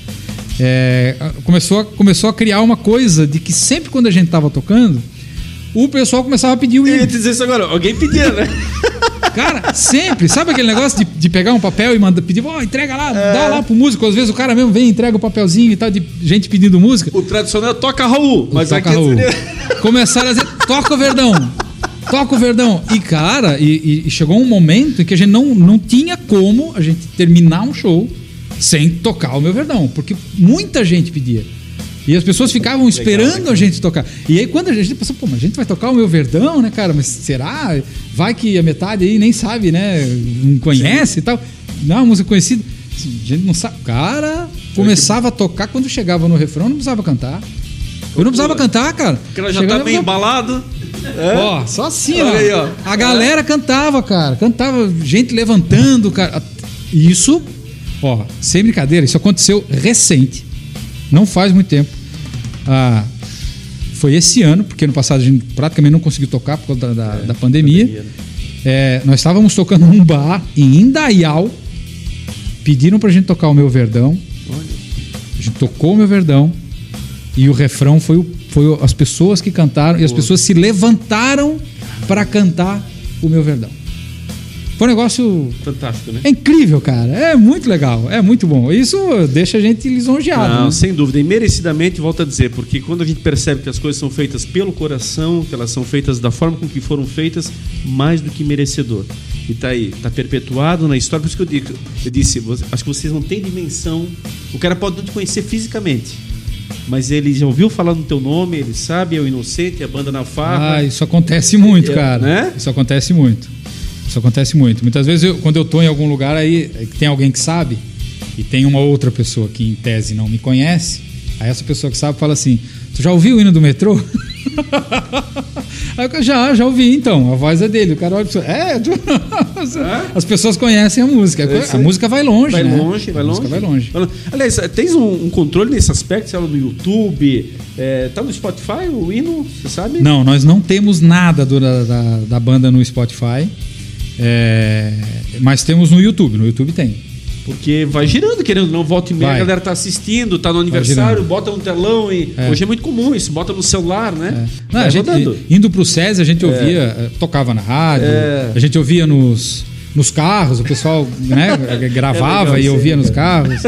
é, começou, a, começou a criar uma coisa de que sempre quando a gente tava tocando, o pessoal começava a pedir o Eu hino. ia te dizer isso agora. Alguém pedia, né? Cara, sempre. Sabe aquele negócio de, de pegar um papel e mandar pedir, ó, entrega lá, dá lá pro músico. Às vezes o cara mesmo vem, entrega o papelzinho e tal, de gente pedindo música. O tradicional é toca Raul. Mas Toca aqui Raul. seria- Começaram a dizer, toca o verdão. Toca o verdão. E, cara, e, e- e chegou um momento em que a gente não, não tinha como a gente terminar um show sem tocar o meu verdão. Porque muita gente pedia. E as pessoas ficavam esperando a gente tocar. E aí, quando a gente pensou, pô, mas a gente vai tocar o meu verdão, né, cara? Mas será? Vai que a metade aí nem sabe, né? Não conhece e tal. Não, é uma música conhecida. Assim, A gente não sabe. Cara, começava a tocar quando chegava no refrão, não precisava cantar. Eu não precisava cantar, cara. Porque ela já Chegava tá meio embalado. Ó, só assim, ó. aí, ó. A galera cantava, cara. Cantava, gente levantando, cara. Isso, ó, sem brincadeira, isso aconteceu recente. Não faz muito tempo. Ah, foi esse ano, porque no passado a gente praticamente não conseguiu tocar por causa da, da, da pandemia. pandemia, né? É, nós estávamos tocando num bar em Indaial. Pediram pra gente tocar o meu verdão. A gente tocou o meu verdão. E o refrão foi, o- foi as pessoas que cantaram. E as pessoas se levantaram para cantar o meu verdão. Foi um negócio. Fantástico, né? É incrível, cara. É muito legal. É muito bom. Isso deixa a gente lisonjeado. Não, né? sem dúvida. E merecidamente, volto a dizer, porque quando a gente percebe que as coisas são feitas pelo coração, que elas são feitas da forma com que foram feitas, mais do que merecedor. E tá aí, tá perpetuado na história. Por isso que eu, digo, eu disse, acho que vocês não têm dimensão. O cara pode não te conhecer fisicamente, mas ele já ouviu falar no teu nome, ele sabe, é o Inocente, é a banda na farra. Ah, isso acontece muito, É, cara. né? Isso acontece muito. Isso acontece muito. Muitas vezes, eu- quando eu tô em algum lugar aí, é que tem alguém que sabe, e tem uma outra pessoa que em tese não me conhece, aí essa pessoa que sabe fala assim: Tu já ouviu o hino do metrô? Aí eu, já, já ouvi então. A voz é dele. O cara olha pra você. É, tu- as pessoas conhecem a música. É isso A música vai longe, Vai né? longe, a vai longe. Vai longe. Aliás, tens um, um controle nesse aspecto? Sei lá, no YouTube? É, tá no Spotify o hino? Você sabe? Não, nós não temos nada do- da, da, da banda no Spotify. É, mas temos no YouTube. No YouTube tem. Porque vai girando, querendo ou não, volta e meia, a Vai. galera tá assistindo, tá no aniversário, bota no telão e. É. Hoje é muito comum isso, bota no celular, né? Não, Vai a gente, rodando. indo pro SESI, a gente ouvia, eh, tocava na rádio, É. a gente ouvia nos, nos carros, o pessoal né, gravava É legal e ouvia nos carros.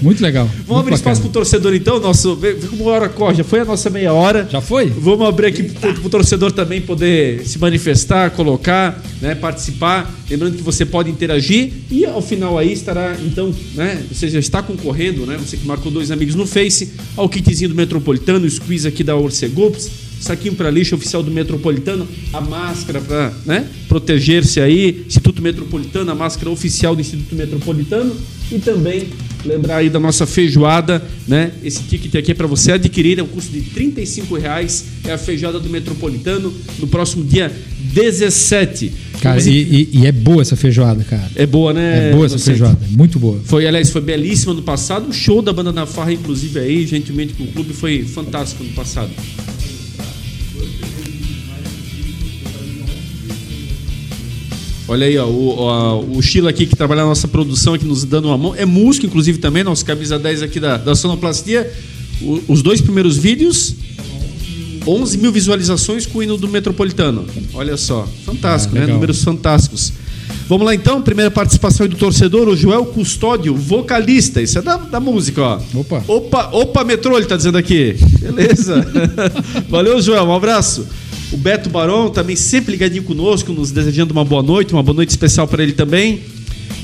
Muito legal. Vamos muito abrir espaço pro bacana. torcedor então, nosso. A hora corre, já foi a nossa meia hora. Já foi? Vamos abrir aqui pro, pro torcedor também poder se manifestar, colocar, né, participar. Lembrando que você pode interagir e ao final aí estará, então, né? Você já está concorrendo, né? Você que marcou dois amigos no Face, ao kitzinho do Metropolitano, o squeeze aqui da Orcegups, saquinho para lixo oficial do Metropolitano, a máscara para, né, proteger-se aí, Instituto Metropolitano, a máscara oficial do Instituto Metropolitano e também lembrar aí da nossa feijoada, né? Esse ticket aqui é para você adquirir, é um custo de 35 reais, é a feijoada do Metropolitano no próximo dia 17. Cara, e, e- e é boa essa feijoada, cara. é boa, né? É boa essa feijoada, é muito boa. Foi, aliás, foi belíssima no passado. O show da banda na Farra, inclusive, aí, gentilmente com o clube, foi fantástico no passado. Olha aí, ó, o, ó, o Sheila aqui que trabalha na nossa produção aqui nos dando uma mão. É músico, inclusive, também, nosso camisa 10 aqui da, da Sonoplastia. O- os dois primeiros vídeos, 11 mil visualizações com o hino do Metropolitano. Olha só, fantástico, Ah, né? Números fantásticos. Vamos lá então, primeira participação aí do torcedor, o Joel Custódio, vocalista. Isso é da, da música, ó. Opa. Opa, opa, metrô, ele tá dizendo aqui. Beleza. Valeu, Joel, um abraço. O Beto Barão também sempre ligadinho conosco, nos desejando uma boa noite, uma boa noite especial para ele também.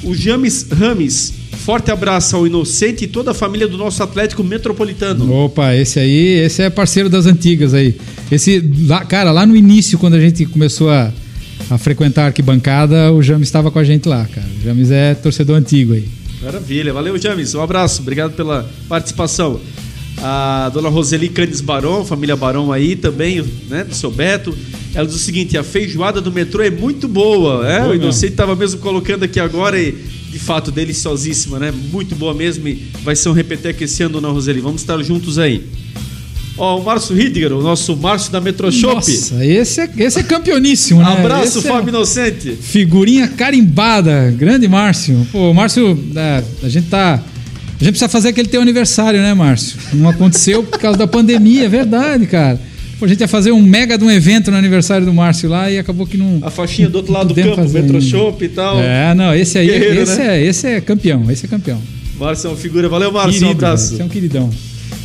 O James Rames, forte abraço ao Inocente e toda a família do nosso Atlético Metropolitano. Opa, esse aí, esse é parceiro das antigas aí. Esse, lá, cara, lá no início, quando a gente começou a, a frequentar a arquibancada, o James estava com a gente lá, cara. O James é torcedor antigo aí. Maravilha, valeu James, um abraço, obrigado pela participação. A dona Roseli Canes Barão, família Barão aí também, né? Do seu Beto. Ela diz o seguinte: a feijoada do metrô é muito boa. É, o Inocente estava mesmo colocando aqui agora e, de fato, deliciosíssima, né? Muito boa mesmo. E vai ser um repeteco esse ano, dona Roseli. Vamos estar juntos aí. Ó, o Márcio Hidger, o nosso Márcio da Metro Shop. Nossa, esse é, esse é campeoníssimo, né? Abraço, esse Fábio é Inocente. Figurinha carimbada. Grande Márcio. Pô, Márcio, é, a gente tá. A gente precisa fazer aquele teu aniversário, né, Márcio? Não aconteceu por causa da pandemia, é verdade, cara. Pô, a gente ia fazer um mega de um evento no aniversário do Márcio lá e acabou que não. A faixinha do outro lado do campo, Metro. Shop e tal. É, não, esse aí, Guerreiro, esse, né? é, esse é campeão, esse é campeão. Márcio é uma figura. Valeu, Márcio. Querido, um abraço. É um queridão.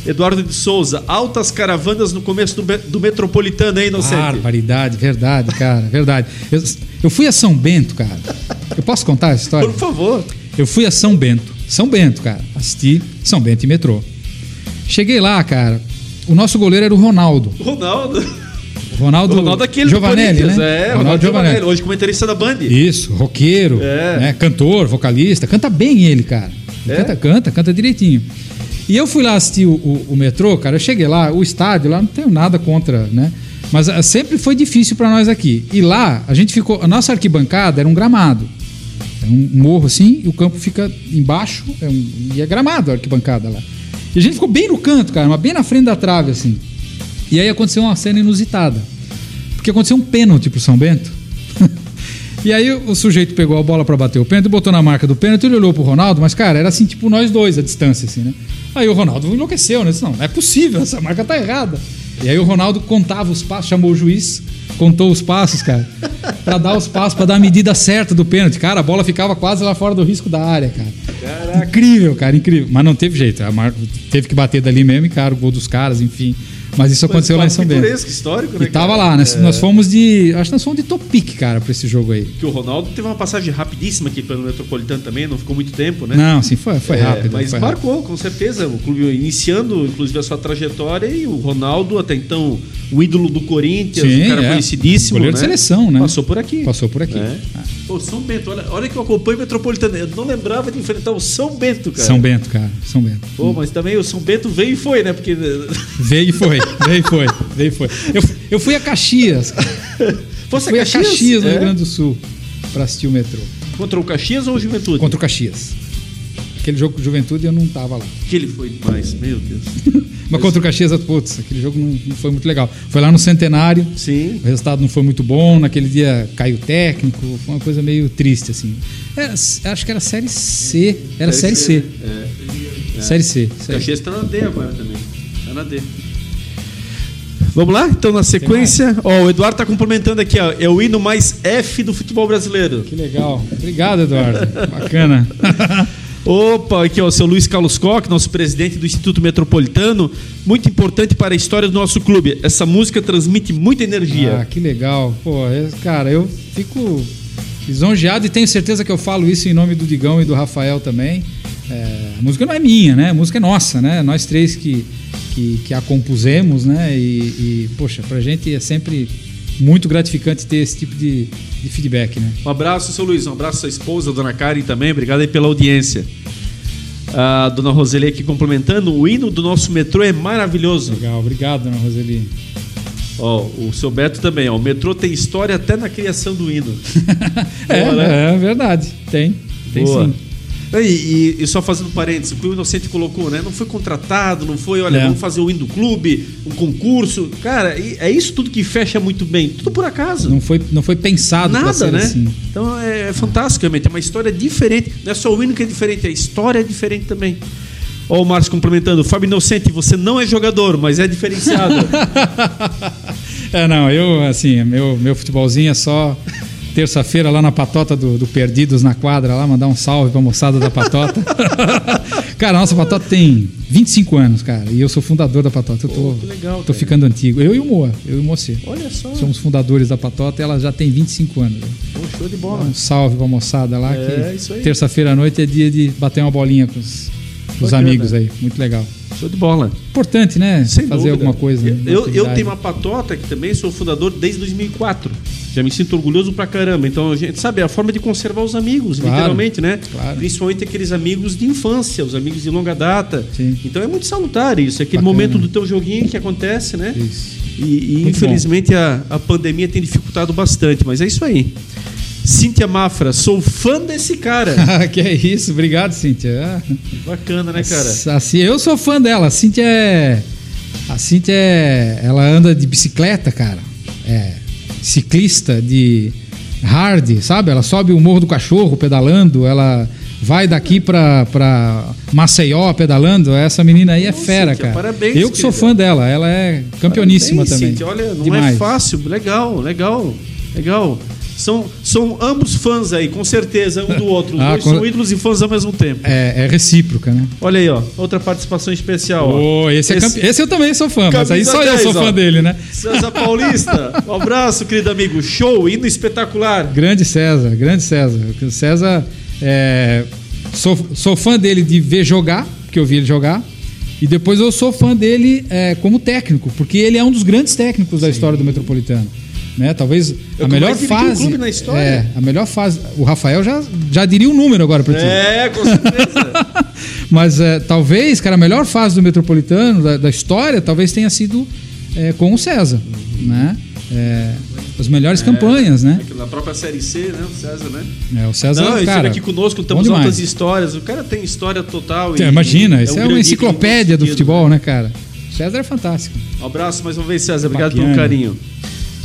Eduardo de Souza, altas caravanas no começo do, do Metropolitano, hein, Inocente? Barbaridade, verdade, cara, verdade. Eu, eu fui a São Bento, cara. Eu posso contar essa história? Por favor. Eu fui a São Bento. São Bento, cara. Assisti São Bento e metrô. Cheguei lá, cara. O nosso goleiro era o Ronaldo. Ronaldo. Ronaldo, Ronaldo aquele Giovanelli, né? É, Ronaldo Giovanelli. Hoje comentarista da Band. Isso, roqueiro, É. né? cantor, vocalista. Canta bem ele, cara. É? Canta, canta, canta direitinho. E eu fui lá assistir o, o- o metrô, cara. Eu cheguei lá, o estádio lá, não tenho nada contra, né? Mas ah, sempre foi difícil pra nós aqui. E lá, a gente ficou. A nossa arquibancada era um gramado. Um morro assim, e o campo fica embaixo, é um- e é gramado a arquibancada lá. E a gente ficou bem no canto, cara, mas bem na frente da trave, assim. E aí aconteceu uma cena inusitada. Porque aconteceu um pênalti pro São Bento. e aí o sujeito pegou a bola pra bater o pênalti, botou na marca do pênalti, ele olhou pro Ronaldo, mas cara, era assim, tipo nós dois a distância, assim, né? Aí o Ronaldo enlouqueceu, né? Disse, não, não é possível, essa marca tá errada. E aí o Ronaldo contava os passos, chamou o juiz, contou os passos, cara, pra dar os passos, pra dar a medida certa do pênalti. Cara, a bola ficava quase lá fora do risco da área, cara. Incrível, cara, incrível. Mas não teve jeito, a marca teve que bater dali mesmo e, cara, o gol dos caras, enfim. Mas isso aconteceu lá em São Bento. Histórico, né? E tava cara? lá, né? É. Nós fomos de. Acho que nós fomos de Topic, cara, pra esse jogo aí. Que o Ronaldo teve uma passagem rapidíssima aqui pelo Metropolitano também, não ficou muito tempo, né? Não, sim, foi, foi É, rápido. Mas foi rápido. marcou, com certeza. O clube iniciando, inclusive, a sua trajetória e o Ronaldo, até então, o ídolo do Corinthians, Sim, um cara é. conhecidíssimo. Goleiro de né? seleção, né? Passou por aqui. Passou por aqui. É. Ah. Pô, São Bento, olha, olha que eu acompanho o Metropolitano. Eu não lembrava de enfrentar o São Bento, cara. São Bento, cara. São Bento. Pô, mas também o São Bento veio e foi, né? Porque. Veio e foi, e foi, e foi. Eu, eu fui a Caxias. Fosse fui a Caxias, no É? Rio Grande do Sul, pra assistir o metrô. Contra o Caxias ou o Juventude? Contra o Caxias. Aquele jogo com Juventude eu não tava lá. Que ele foi demais, meu Deus. Mas contra o Caxias, putz, aquele jogo não, não foi muito legal. Foi lá no Centenário, Sim. o resultado não foi muito bom. Naquele dia caiu o técnico, foi uma coisa meio triste, assim. Era- acho que era Série C. Era Série, C. É. Série C. O Caxias tá na D agora também. Tá na D. Vamos lá? Então, na sequência, ó, o Eduardo tá complementando aqui, ó. É o hino mais F do futebol brasileiro. Que legal. Obrigado, Eduardo. Bacana. Opa, aqui ó, o seu Luiz Carlos Koch, nosso presidente do Instituto Metropolitano, muito importante para a história do nosso clube. Essa música transmite muita Ah, energia. que legal. Pô, é- cara, eu fico lisonjeado e tenho certeza que eu falo isso em nome do Digão e do Rafael também. É, a música não é minha, né? A música é nossa, né? Nós três que, que, que a compusemos, né? E, e, poxa, pra gente é sempre muito gratificante ter esse tipo de, de feedback, né? Um abraço, seu Luiz, um abraço à sua esposa, dona Karen também, obrigado aí pela audiência. A dona Roseli aqui complementando, o hino do nosso metrô é maravilhoso. Legal, obrigado, dona Roseli. Ó, o seu Beto também, ó, o metrô tem história até na criação do hino. É, Boa, né? é verdade. Tem. Tem Boa. sim. E, e- e só fazendo parênteses, o que o Inocente colocou, né? Não foi contratado, não foi, olha, É. vamos fazer o hino do clube, um concurso. Cara, é isso tudo que fecha muito bem. Tudo por acaso. Não foi, não foi pensado Nada, né? assim. Então é, é fantástico, realmente. É uma história diferente. Não é só o hino que é diferente, a história é diferente também. Ó, o Márcio complementando. Fábio Inocente, você não é jogador, mas é diferenciado. É, não, eu, assim, meu, meu futebolzinho é só terça-feira lá na patota do, do Perdidos na quadra, lá mandar um salve pra moçada da patota. cara, a nossa patota tem 25 anos, cara, e eu sou fundador da patota. Eu tô, Pô, legal, tô ficando antigo. Eu e o Moa, eu e o Mocê. Olha só. Somos fundadores da patota e ela já tem 25 anos. Pô, show de bola. Um salve pra moçada lá, É, que isso aí. terça-feira à noite é dia de bater uma bolinha com os, os Bacana. amigos aí. Muito legal. Show de bola. Importante, né? Sem Fazer dúvida. alguma coisa. né? Eu, eu tenho uma patota que também sou fundador desde 2004. Eu me sinto orgulhoso pra caramba. Então, a gente sabe, é a forma de conservar os amigos, Claro, literalmente, né? claro. Principalmente aqueles amigos de infância, os amigos de longa data. Sim. Então é muito salutar isso, é aquele Bacana. momento do teu joguinho que acontece, né? Isso. E, e, infelizmente a, a pandemia tem dificultado bastante, mas é isso aí. Cíntia Mafra, sou fã desse cara. que é isso, obrigado, Cíntia. Ah, Bacana, né, cara? Assim, eu sou fã dela. A Cíntia é. A Cíntia é. Ela anda de bicicleta, cara. É. Ciclista de hard, sabe? Ela sobe o Morro do Cachorro pedalando. Ela vai daqui pra, pra Maceió pedalando. Essa menina aí é Nossa, fera, Cíntia, cara. parabéns, eu que sou querida. fã dela. Ela é campeoníssima Parabéns, também. Cíntia. Olha, não é Demais. fácil. Legal, legal, legal. São, são ambos fãs aí, com certeza, um do outro. Os Ah, dois com- são ídolos e fãs ao mesmo tempo. É, é recíproca, né? Olha aí, ó. Outra participação especial. Oh, esse, é campe- esse eu também sou fã, mas aí Camisa só eu 10, sou ó. fã dele, né? César Paulista. Um abraço, querido amigo. Show, hino espetacular. Grande César, grande César. César, é, sou, sou fã dele de ver jogar, porque eu vi ele jogar. E depois eu sou fã dele é, como técnico, porque ele é um dos grandes técnicos da história do Metropolitano. Né? Talvez É o a melhor o fase. clube na história. É, a melhor fase. O Rafael já, já diria um número agora pra ti. É, com certeza. Mas é, talvez, cara, a melhor fase do Metropolitano, da, da história, talvez tenha sido é, com o César. Né? É, as melhores campanhas, né? Na própria Série C, né? O César, né? É, o César, Não, cara, aqui conosco, demais. altas histórias. O cara tem história total. e- Imagina, e isso um é, uma enciclopédia do futebol, né, cara? O César é fantástico. Um abraço mais uma vez, César. Obrigado pelo carinho.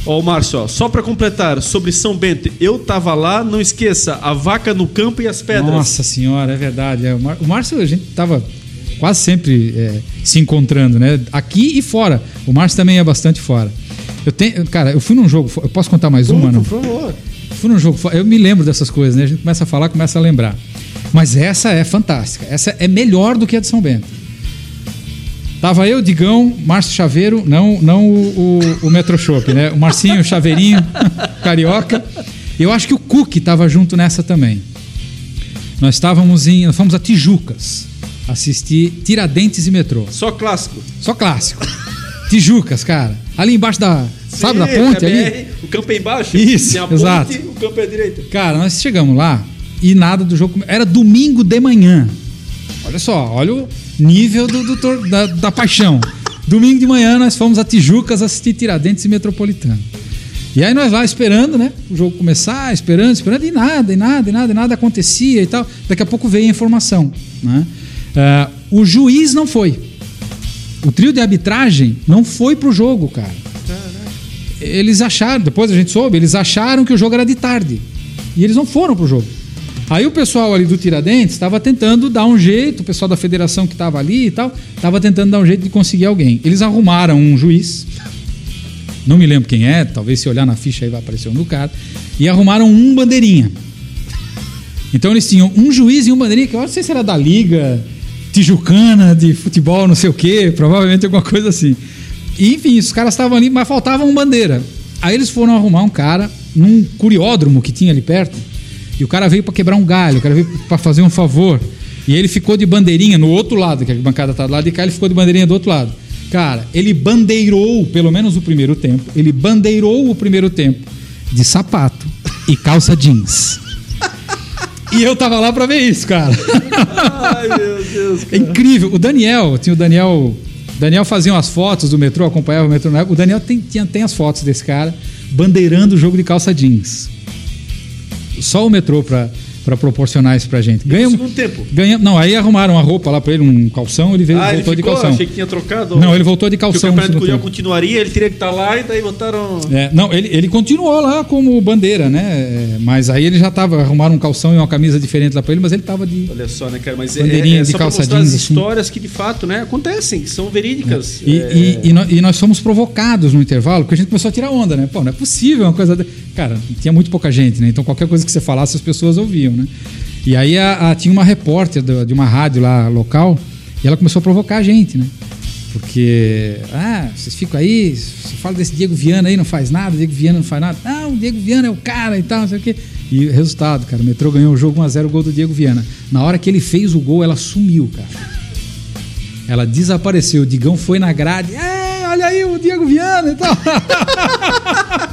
Ó, o Márcio, ó, só pra completar, sobre São Bento, eu tava lá, não esqueça, a vaca no campo e as pedras. Nossa senhora, é verdade. É, o, Mar- o Márcio, a gente tava quase sempre é, se encontrando, né? Aqui e fora. O Márcio também é bastante fora. Eu tenho, cara, eu fui num jogo, eu posso contar mais uma, não? Por favor. Fui num jogo, eu me lembro dessas coisas, né? A gente começa a falar, começa a lembrar. Mas essa é fantástica. Essa é melhor do que a de São Bento. Tava eu, Digão, Márcio Chaveiro, não, não o, o, o Metroshop, né? O Marcinho Chaveirinho, carioca. Eu acho que o Cook tava junto nessa também. Nós estávamos em. Nós fomos a Tijucas assistir Tiradentes e Metrô. Só clássico. Só clássico. Tijucas, cara. Ali embaixo da. sabe, da Sim, ponte ali? O campo é embaixo. Isso, a exato. ponte, o campo é à direita. Cara, nós chegamos lá e nada do jogo. Era domingo de manhã. Olha só, olha o nível do, do tor- da, da paixão. Domingo de manhã nós fomos a Tijucas assistir Tiradentes e Metropolitano. E aí nós lá esperando, né? O jogo começar, esperando, esperando, e nada, e nada, e nada, e nada acontecia e tal. Daqui a pouco veio a informação. Né? Ah, o juiz não foi. O trio de arbitragem não foi pro jogo, cara. Eles acharam, depois a gente soube, eles acharam que o jogo era de tarde. E eles não foram pro jogo. Aí o pessoal ali do Tiradentes estava tentando dar um jeito, o pessoal da federação que estava ali e tal, estava tentando dar um jeito de conseguir alguém. Eles arrumaram um juiz, não me lembro quem é, talvez se olhar na ficha aí vai aparecer um do cara, e arrumaram um bandeirinha. Então eles tinham um juiz e um bandeirinha, que eu não sei se era da Liga Tijucana de futebol, não sei o quê, provavelmente alguma coisa assim. E, enfim, os caras estavam ali, mas faltava um bandeira. Aí eles foram arrumar um cara num curiódromo que tinha ali perto, e o cara veio para quebrar um galho, o cara veio para fazer um favor. E ele ficou de bandeirinha no outro lado, que a bancada tá do lado de cá, ele ficou de bandeirinha do outro lado. Cara, ele bandeirou, pelo menos o primeiro tempo, ele bandeirou o primeiro tempo de sapato e calça jeans. E eu tava lá pra ver isso, cara. Ai, meu Deus, É incrível. O Daniel, tinha o Daniel. Daniel fazia umas fotos do metrô, acompanhava o metrô na época. O Daniel tem, tinha, tem as fotos desse cara bandeirando o jogo de calça jeans. Só o metrô pra, pra proporcionar isso pra gente. No Ganhamos. segundo tempo. Ganhamos, não, aí arrumaram uma roupa lá pra ele, um calção, ele veio, Ah, ele voltou de ficou? calção. Achei que tinha trocado. Não, ele voltou de o calção. no campeonato continuaria, ele teria que estar lá e daí botaram. É, não, ele, ele continuou lá como bandeira, né? É, Mas aí ele já tava, arrumaram um calção e uma camisa diferente lá pra ele, mas ele tava de. Olha só, né, cara? Mas é, Bandeirinha é, é de calça jeans, as assim. histórias que de fato, né, acontecem, que são verídicas. E, É, e- e nó- e nós fomos provocados no intervalo, porque a gente começou a tirar onda, né? Pô, não é possível uma coisa. de- Cara, tinha muito pouca gente, né? Então qualquer coisa que você falasse, as pessoas ouviam, né? E aí a- a- tinha uma repórter do- de uma rádio lá local e ela começou a provocar a gente, né? Porque, ah, vocês ficam aí, você fala desse Diego Viana aí, não faz nada, Diego Viana não faz nada. Não, o Diego Viana é o cara e tal, não sei o quê. E resultado, cara, o Metrô ganhou o jogo 1x0, gol do Diego Viana. Na hora que ele fez o gol, ela sumiu, cara. Ela desapareceu. O Digão foi na grade. É, olha aí o Diego Viana e tal.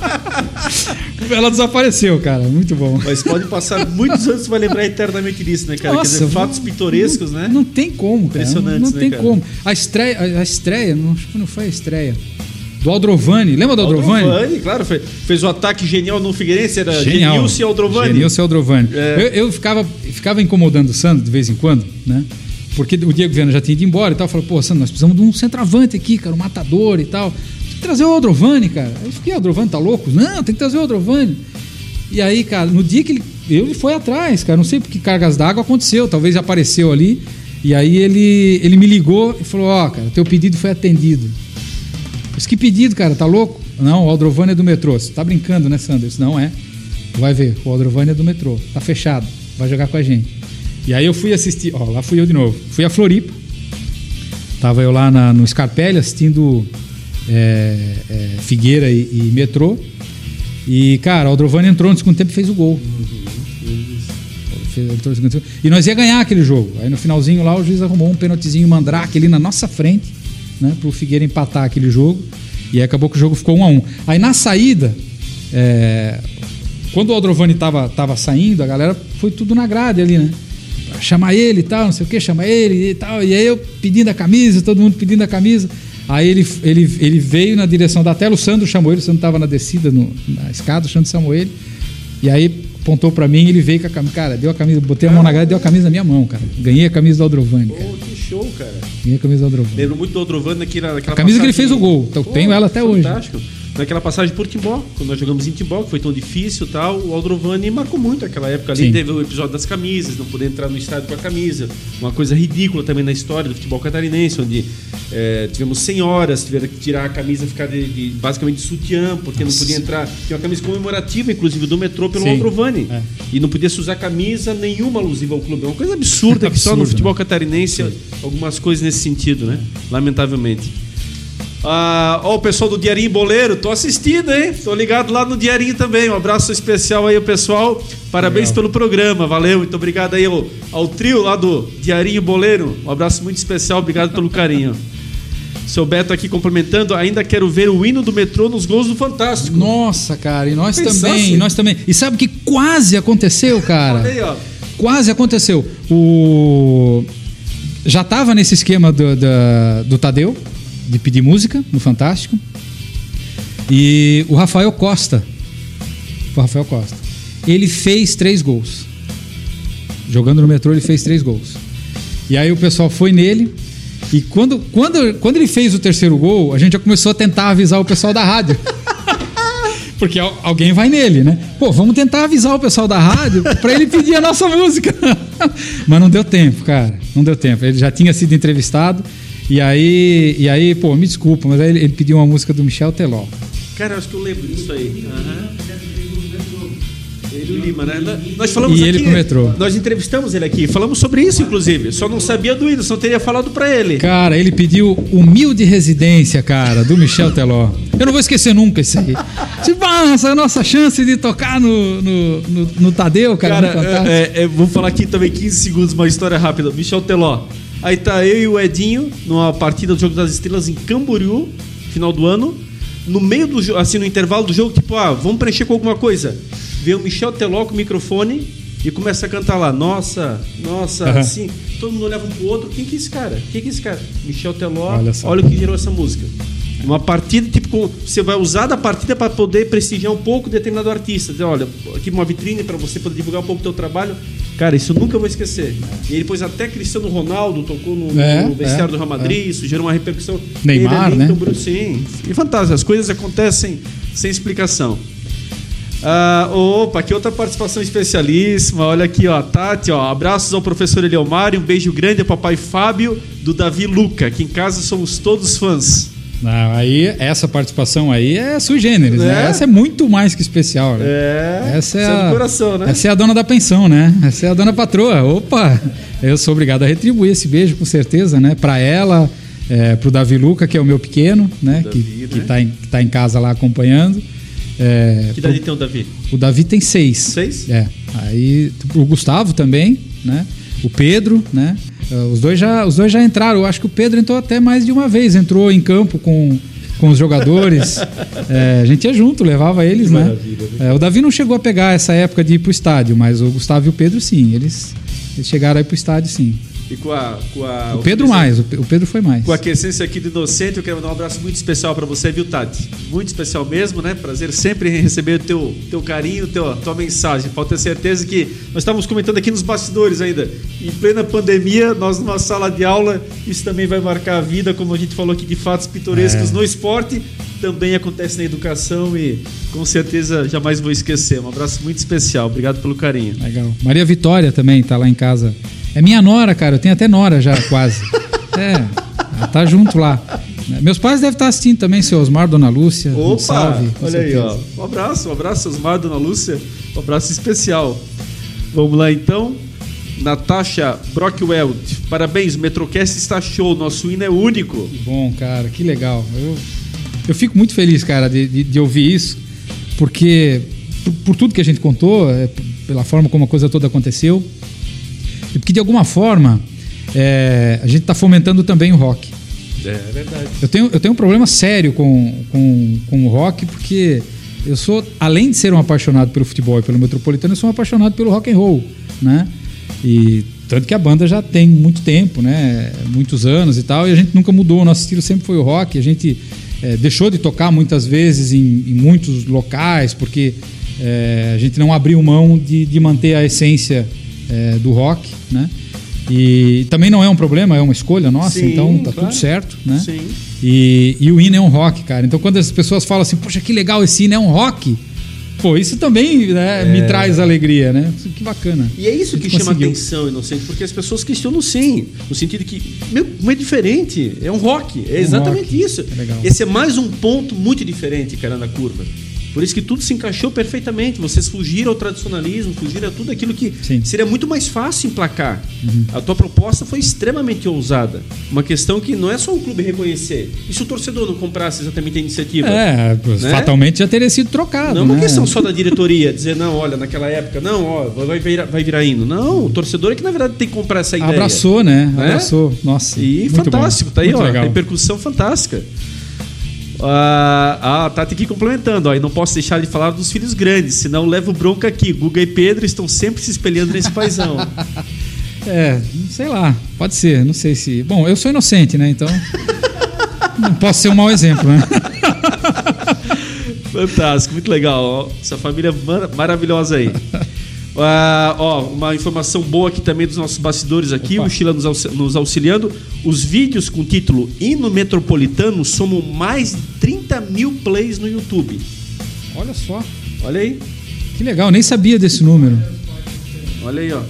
Ela desapareceu, cara. Muito bom. Mas pode passar muitos anos, você vai lembrar eternamente disso, né, cara? Nossa, Quer dizer, fatos pitorescos, não, né? Não tem como, cara. Impressionantes, Não, né, tem como. A estreia, a, a estreia, não, acho que não foi a estreia. Do Aldrovani. Lembra do Aldrovani? Aldrovani, claro, fe- fez o ataque genial no Figueirense, era Genial. Genilson e Aldrovani. Genilson e Aldrovani. É. Eu, eu ficava, ficava incomodando o Sandro de vez em quando, né? Porque o Diego Viana já tinha ido embora e tal. Falou, pô, Sandro, nós precisamos de um centroavante aqui, cara, um matador e tal. Que trazer o Aldrovani, cara. Aí eu fiquei, Aldrovani tá louco? Não, tem que trazer o Aldrovani. E aí, cara, no dia que ele. Ele foi atrás, cara. Não sei porque cargas d'água aconteceu. Talvez apareceu ali. E aí ele, ele me ligou e falou: Ó, cara, teu pedido foi atendido. Disse, que pedido, cara? Tá louco? Não, o Aldrovani é do metrô. Você tá brincando, né, disse, não é. Vai ver, o Aldrovani é do metrô. Tá fechado. Vai jogar com a gente. E aí eu fui assistir. Ó, lá fui eu de novo. Fui a Floripa. Tava eu lá na- no Scarpelli assistindo é, é, Figueira e, e metrô. E, cara, o Aldrovani entrou no segundo tempo e fez o gol. E nós ia ganhar aquele jogo. Aí no finalzinho lá o juiz arrumou um pênaltizinho mandrake ali na nossa frente, né? Pro Figueira empatar aquele jogo. E acabou que o jogo ficou 1 a 1 Aí na saída, é, quando o Aldrovani tava, tava saindo, a galera foi tudo na grade ali, né? Pra Chamar ele e tal, não sei o que, chamar ele e tal. E aí eu pedindo a camisa, todo mundo pedindo a camisa. Aí ele, ele, ele veio na direção da tela, o Sandro chamou ele, o Sandro tava na descida, no, na escada, o Sandro chamou ele. E aí apontou pra mim, ele veio com a camisa. Cara, deu a camisa, botei a mão na grade e deu a camisa na minha mão, cara. Ganhei a camisa do Aldrovani, cara. Que show, cara. Ganhei a camisa do Aldrovani. Lembro muito do Aldrovani naquela, naquela A camisa que ele passagem- fez o gol. Então, tenho ela até hoje. Fantástico. Naquela passagem por Timbó, quando nós jogamos em Timbó, que foi tão difícil e tal, o Aldrovani marcou muito aquela época ali. Sim. Teve o episódio das camisas, não poder entrar no estádio com a camisa. Uma coisa ridícula também na história do futebol catarinense, onde eh, tivemos senhoras, tiveram que tirar a camisa, ficar de, de- basicamente de sutiã, porque não podia entrar. Tinha uma camisa comemorativa, inclusive, do metrô pelo Sim. Aldrovani. É. E não podia se usar camisa nenhuma alusiva ao clube. É uma coisa absurda que só no Absurdo, futebol né? catarinense algumas coisas nesse sentido, né? Lamentavelmente. Ah, ó, o pessoal do Diarinho Boleiro, tô assistindo, hein? Tô ligado lá no Diarinho também. Um abraço especial aí, pessoal. Parabéns Legal. pelo programa, valeu. Muito obrigado aí ao, ao trio lá do Diarinho Boleiro. Um abraço muito especial, obrigado pelo carinho. Seu Beto aqui complementando, ainda quero ver o hino do metrô nos gols do Fantástico. Nossa, cara, e nós Pensasse. também, nós também. E sabe o que quase aconteceu, cara? Aí, ó. Quase aconteceu. O já tava nesse esquema do, da- do Tadeu de pedir música no Fantástico. E o Rafael Costa, o Rafael Costa, ele fez três gols. Jogando no metrô, ele fez três gols. E aí o pessoal foi nele. E quando, quando, quando ele fez o terceiro gol, a gente já começou a tentar avisar o pessoal da rádio. Porque al- alguém vai nele, né? Pô, vamos tentar avisar o pessoal da rádio pra ele pedir a nossa música. Mas não deu tempo, cara. Não deu tempo. Ele já tinha sido entrevistado. E aí, e aí pô, me desculpa, mas aí ele, ele pediu uma música do Michel Teló. Cara, acho que eu lembro disso aí. Aham. Ele o Lima, né? Nós falamos E aqui, ele pro metrô. Nós entrevistamos ele aqui, falamos sobre isso, inclusive. Só não sabia do hino, só teria falado pra ele. Cara, ele pediu Humilde Residência, cara, do Michel Teló. Eu não vou esquecer nunca isso aí. Tipo, essa é a nossa chance de tocar no, no, no, no Tadeu, cara. Cara, Fantástico. é, é, vou falar aqui também 15 segundos, uma história rápida. Michel Teló. Aí tá eu e o Edinho numa partida do Jogo das Estrelas em Camboriú, final do ano. No meio do jogo, assim, no intervalo do jogo, tipo, ah, vamos preencher com alguma coisa. Vem o Michel Teló com o microfone e começa a cantar lá. Nossa, nossa, Aham. assim. Todo mundo olhava um pro outro. Quem que é esse cara? Quem que é esse cara? Michel Teló. Olha só. olha o que gerou essa música. Uma partida, tipo, você vai usar da partida para poder prestigiar um pouco determinado artista. Dizer, olha, aqui uma vitrine para você poder divulgar um pouco o teu trabalho. Cara, isso eu nunca vou esquecer. E aí depois até Cristiano Ronaldo tocou no, É, no vestiário é, do Real Madrid, isso gerou uma repercussão. Neymar, Ele ali, né? Bruno, sim. E fantástico, as coisas acontecem sem explicação. Ah, opa, aqui outra participação especialíssima. Olha aqui, ó, Tati, ó. Abraços ao professor Eleomar e um beijo grande ao papai Fábio do Davi Luca. Aqui em casa somos todos fãs. Não, aí, essa participação aí é sui generis, É? né? Essa é muito mais que especial, né? É, Essa é, isso a, do coração, né? Essa é a dona da pensão, né? Essa é a dona patroa. Opa! Eu sou obrigado a retribuir esse beijo, com certeza, né? Pra ela, é, pro Davi Luca, que é o meu pequeno, né? Davi, que, né? que, tá em, que tá em casa lá acompanhando. É, Que idade tem o Davi? o Davi tem seis. Seis? É. Aí o Gustavo também, né? O Pedro, né? Uh, Os dois, já, os dois já entraram. Eu acho que o Pedro entrou até mais de uma vez. Entrou em campo com, com os jogadores. É, a gente ia junto, levava eles, que né? É, o Davi não chegou a pegar essa época de ir pro estádio, mas o Gustavo e o Pedro sim, eles, eles chegaram aí pro estádio sim. E com a. Com a o Pedro mais, o Pedro foi mais. Com a essência aqui do Inocente, eu quero mandar um abraço muito especial para você, viu, Tati? Muito especial mesmo, né? Prazer sempre em receber o teu, teu carinho, teu, tua mensagem. Pode ter certeza que nós estávamos comentando aqui nos bastidores ainda. Em plena pandemia, nós numa sala de aula, isso também vai marcar a vida, como a gente falou aqui, de fatos pitorescos é. no esporte, também acontece na educação e com certeza jamais vou esquecer. Um abraço muito especial. Obrigado pelo carinho. Legal. Maria Vitória também está lá em casa é minha nora, cara. Eu tenho até nora já, quase. É, ela tá junto lá. Meus pais devem estar assistindo também, seu Osmar, Dona Lúcia. Opa! Um salve, olha certeza. aí, ó. Um abraço, um abraço, Osmar, Dona Lúcia. Um abraço especial. Vamos lá então. Natasha Brockwell, parabéns, o Metrocast está show, nosso hino é único. Que bom, cara, que legal. Eu, eu fico muito feliz, cara, de, de, de ouvir isso, porque por, por, tudo que a gente contou, é, pela forma como a coisa toda aconteceu, e porque de alguma forma é, a gente está fomentando também o rock. É, é, verdade. Eu tenho, eu tenho um problema sério com, com, com o rock, porque eu sou, além de ser um apaixonado pelo futebol e pelo metropolitano, eu sou um apaixonado pelo rock and roll, né? E tanto que a banda já tem muito tempo, né? Muitos anos e tal, e a gente nunca mudou. O nosso estilo sempre foi o rock. A gente é, deixou de tocar muitas vezes em, em muitos locais, porque é, a gente não abriu mão de, de manter a essência é, do rock, né? E também não é um problema, é uma escolha nossa, Sim, então tá claro. tudo certo, né? Sim. E, e o hino é um rock, cara. Então quando as pessoas falam assim, poxa, que legal esse hino é um rock, Pô, isso também né, é... me traz alegria, né? Que bacana. E é isso que chama atenção, Inocente, porque as pessoas questionam sim, no sentido que, meu, é diferente, é um rock, é exatamente um rock. isso. É Esse é mais um ponto muito diferente, cara, na curva. Por isso que tudo se encaixou perfeitamente. Vocês fugiram ao tradicionalismo, fugiram a tudo aquilo que Sim. seria muito mais fácil emplacar. Uhum. A tua proposta foi extremamente ousada. Uma questão que não é só o clube reconhecer. E se o torcedor não comprasse exatamente a iniciativa? É, né? fatalmente já teria sido trocado. Não é uma né? questão só da diretoria, dizer, não, olha, naquela época, não, ó, vai virar, vai virar indo. Não, o torcedor é que na verdade tem que comprar essa ideia. Abraçou, né? né? Abraçou. Nossa. E fantástico, bom. tá aí, muito ó. Legal. Repercussão fantástica. Ah, ah, Tati aqui complementando, ó, e não posso deixar de falar dos filhos grandes, senão levo bronca aqui. Guga e Pedro estão sempre se espelhando nesse paizão. é, sei lá, pode ser, não sei se. Bom, eu sou inocente, né? Então. não posso ser um mau exemplo, né? Fantástico, muito legal. Ó, essa família maravilhosa aí. Uh, ó, uma informação boa aqui também dos nossos bastidores aqui, Opa. o Sheila nos, nos, auxiliando. Os vídeos com o título Hino Metropolitano somam mais de 30 mil plays no YouTube. Olha só. Olha aí. Que legal, nem sabia desse número. Olha aí, ó.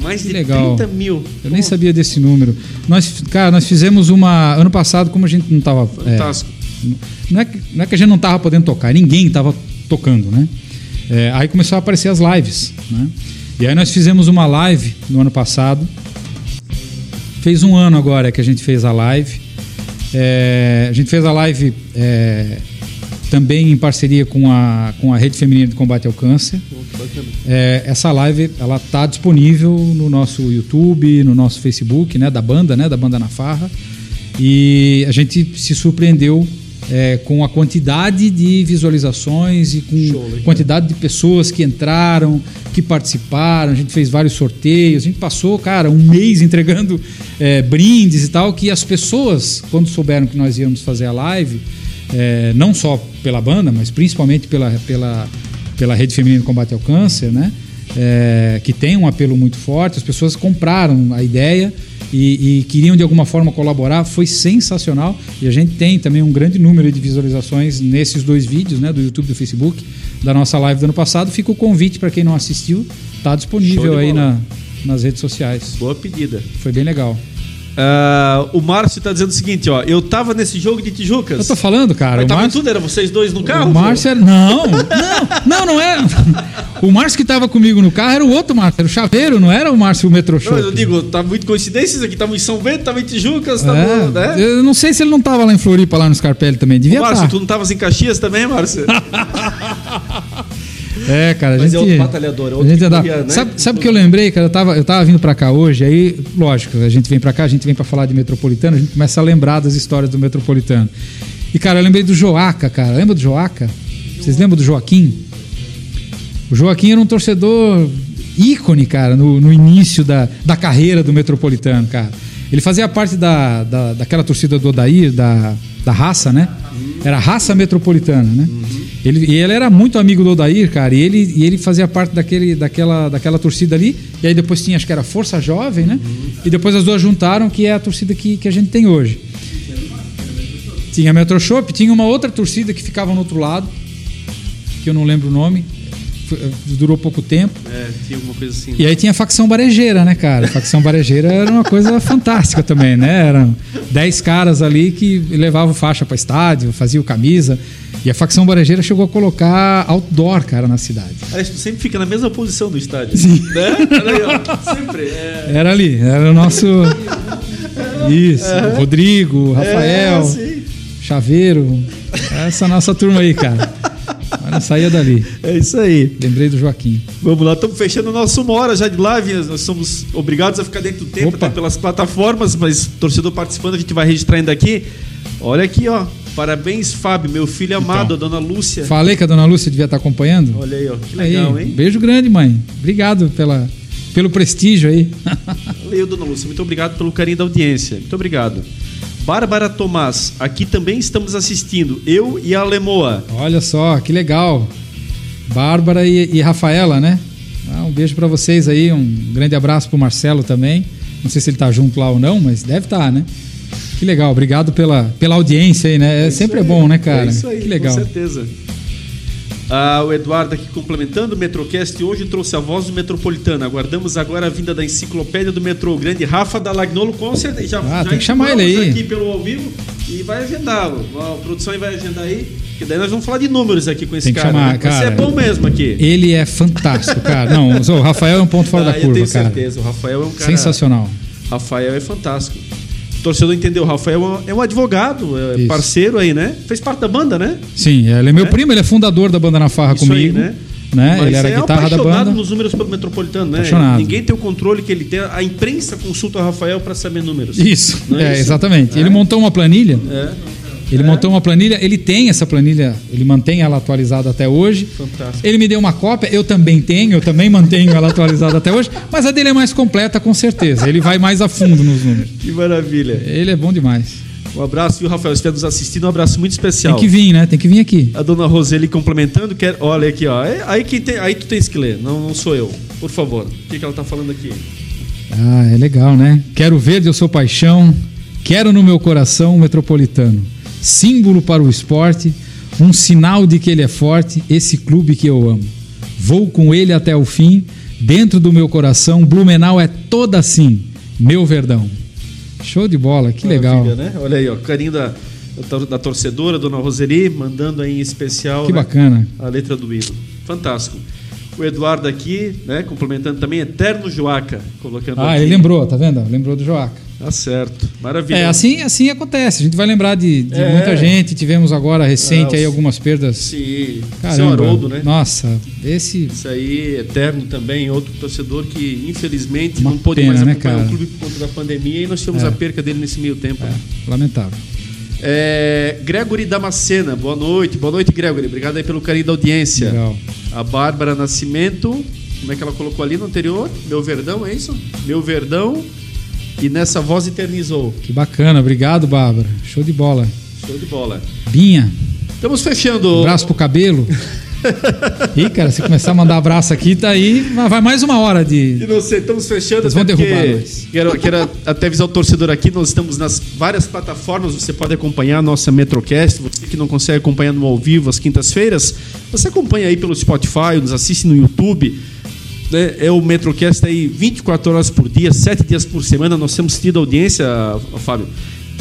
Mais de legal. 30 mil. Eu nem sabia desse número. Nós, cara, nós fizemos uma. Ano passado, como a gente não estava. É, Fantástico. É, não, é que, não é que a gente não estava podendo tocar, ninguém estava tocando, né? É, aí começou a aparecer as lives, né? E aí nós fizemos uma live no ano passado. Fez um ano agora que a gente fez a live. É, a gente fez a live é, também em parceria com a, com a Rede Feminina de Combate ao Câncer. É, essa live ela está disponível no nosso YouTube, no nosso Facebook, né, da banda, né, da banda na Farra. E a gente se surpreendeu é, com a quantidade de visualizações e com Show, quantidade de pessoas que entraram, que participaram. A gente fez vários sorteios. A gente passou, cara, um mês entregando é, brindes e tal. Que as pessoas, quando souberam que nós íamos fazer a live, é, não só pela banda, mas principalmente pela, pela, pela Rede Feminina de Combate ao Câncer, né? É, que tem um apelo muito forte, as pessoas compraram a ideia e, e, queriam de alguma forma colaborar, foi sensacional. E a gente tem também um grande número de visualizações nesses dois vídeos, né, do YouTube e do Facebook, da nossa live do ano passado. Fica o convite para quem não assistiu, está disponível aí na, nas redes sociais. Boa pedida. Foi bem legal. Uh, o Márcio está dizendo o seguinte, ó. Eu tava nesse jogo de Tijucas. Eu tô falando, cara. Mas tava Márcio... tudo, era vocês dois no carro? O Márcio era... Não, não, não, não é. O Márcio que tava comigo no carro era o outro Márcio, era o Chaveiro, não era o Márcio o Metro Show. eu digo, tá muito coincidências aqui. Tava em São Bento, tava em Tijucas, tava, é, né? Eu não sei se ele não tava lá em Floripa, lá no Scarpelli também. Devia Márcio, tá. tu não tavas em Caxias também, Márcio? É, cara, a Mas gente, é outro batalhador, é outro a gente dá, né? Sabe, sabe o que eu lembrei, cara? Eu tava, eu tava vindo para cá hoje, aí, lógico, a gente vem para cá, a gente vem para falar de metropolitano, a gente começa a lembrar das histórias do metropolitano. E, cara, eu lembrei do Joaca, cara. Lembra do Joaca? Vocês lembram do Joaquim? O Joaquim era um torcedor ícone, cara, no, no início da, da carreira do Metropolitano, cara. Ele fazia parte da, da, daquela torcida do Odair, da, da raça, né? Era raça metropolitana, né? Ele, e ele era muito amigo do Odair, cara, e ele, e ele fazia parte daquele, daquela, daquela torcida ali. E aí depois tinha, acho que era Força Jovem, né? E depois as duas juntaram, que é a torcida que, que a gente tem hoje. Tinha a Metro Shop, tinha uma outra torcida que ficava no outro lado, que eu não lembro o nome. Durou pouco tempo. É, tinha alguma coisa assim. E aí tinha a facção barejeira, né, cara? A facção barejeira era uma coisa fantástica também, né? Eram 10 caras ali que levavam faixa para estádio, faziam camisa. E a facção barejeira chegou a colocar outdoor, cara, na cidade. Aliás, tu sempre fica na mesma posição do estádio. Sim. Né? Olha aí, ó. Sempre. É. Era ali, era o nosso. Isso, o Rodrigo, Rafael, É, sim. Chaveiro. Essa nossa turma aí, cara. Não saía dali. É isso aí. Lembrei do Joaquim. Vamos lá, estamos fechando o nosso uma hora já de live. Nós somos obrigados a ficar dentro do tempo, até pelas plataformas, mas torcedor participando, a gente vai registrar ainda aqui. Olha aqui, ó. Parabéns, Fábio, meu filho amado, a dona Lúcia. Falei que a dona Lúcia devia estar acompanhando. Olha aí, ó. Que Aí, legal, hein? Beijo grande, mãe. Obrigado pela, pelo prestígio aí. Valeu, dona Lúcia. Muito obrigado pelo carinho da audiência. Muito obrigado. Bárbara Tomás, aqui também estamos assistindo. Eu e a Lemoa. Olha só, que legal. Bárbara e, e Rafaela, né? Ah, um beijo pra vocês aí, um grande abraço pro Marcelo também. Não sei se ele tá junto lá ou não, mas deve estar, né? Que legal, obrigado pela, pela audiência aí, né? É, isso sempre é aí. bom, né, cara? É isso aí, que legal. Com certeza. Ah, o Eduardo aqui complementando, o Metrocast hoje trouxe a voz do Metropolitano. Aguardamos agora a vinda da enciclopédia do metrô. O grande Rafa Dalagnolo, com certeza. Já, Ah, já tem que chamar ele aí. aqui pelo ao vivo e vai agendar. A produção vai agendar aí. Que daí nós vamos falar de números aqui com esse Tem que cara. chamar, né? Vai ser cara. bom mesmo aqui. Ele é fantástico, cara. Não, o Rafael é um ponto fora Ah, da eu curva, tenho cara. certeza. O Rafael é um cara. Sensacional. Rafael é fantástico. O torcedor entendeu. O Rafael é um- é um advogado, é parceiro aí, né? Fez parte da banda, né? Sim, ele é meu É? primo, ele é fundador da banda na farra Isso aí, comigo. né? né? Mas Ele era é guitarra da banda. nos números Metropolitano, né? Apaixonado. Ninguém tem o controle que ele tem. A imprensa consulta o Rafael para saber números. Isso, é é, isso? exatamente. É? Ele montou uma planilha. É, Ele montou uma planilha, ele tem essa planilha, ele mantém ela atualizada até hoje. fantástico. Ele me deu uma cópia, eu também tenho, eu também mantenho ela atualizada até hoje, mas a dele é mais completa, com certeza. Ele vai mais a fundo nos números. Que maravilha. Ele é bom demais. Um abraço, viu, Rafael? Estiver nos assistindo, um abraço muito especial. Tem que vir, né? Tem que vir aqui. A dona Roseli complementando, quer, olha aqui, ó. É- Aí, quem tem, aí tu tens que ler, não, não sou eu. Por favor. O que, que ela tá falando aqui? Ah, é legal, né? Quero verde, eu sou paixão. Quero no meu coração o metropolitano. Símbolo para o esporte, um sinal de que ele é forte, esse clube que eu amo. Vou com ele até o fim, dentro do meu coração, Blumenau é toda assim, meu verdão. Show de bola, que legal. Né? Olha aí, ó. Carinho da, da, da torcedora, dona Roseli, mandando aí em especial. Que né, bacana. A letra do hino. Fantástico. O Eduardo aqui, né? Complementando também, Eterno Joaca. Colocando Ah, aqui. ele lembrou, tá vendo? Lembrou do Joaca. Tá certo. Maravilha. É, assim, assim acontece. A gente vai lembrar de, de É. muita gente. Tivemos agora recente Ah, aí algumas perdas. Sim. Seu Caramba. Haroldo, né? Nossa, esse Isso aí, Eterno também, outro torcedor que infelizmente Uma não pôde mais né, acompanhar cara? o clube por conta da pandemia e nós tivemos É. a perca dele nesse meio tempo. né? é, lamentável. É, Gregory Damascena, boa noite. Boa noite, Gregory. Obrigado aí pelo carinho da audiência. Legal. A Bárbara Nascimento, como é que ela colocou ali no anterior? Meu Verdão, é isso? Meu Verdão. E nessa voz eternizou. Que bacana, obrigado, Bárbara. Show de bola. Show de bola. Binha, Estamos fechando. abraço pro cabelo. Ih, cara, se começar a mandar abraço aqui, tá aí, vai mais uma hora E de. não sei, estamos fechando. Eles vão derrubar nós. Quero, quero até avisar o torcedor aqui, nós estamos nas várias plataformas, você pode acompanhar a nossa Metrocast, você que não consegue acompanhar no ao vivo às quintas-feiras, você acompanha aí pelo Spotify, nos assiste no YouTube. Né? É o Metrocast aí 24 horas por dia, 7 dias por semana. Nós temos tido audiência, Fábio,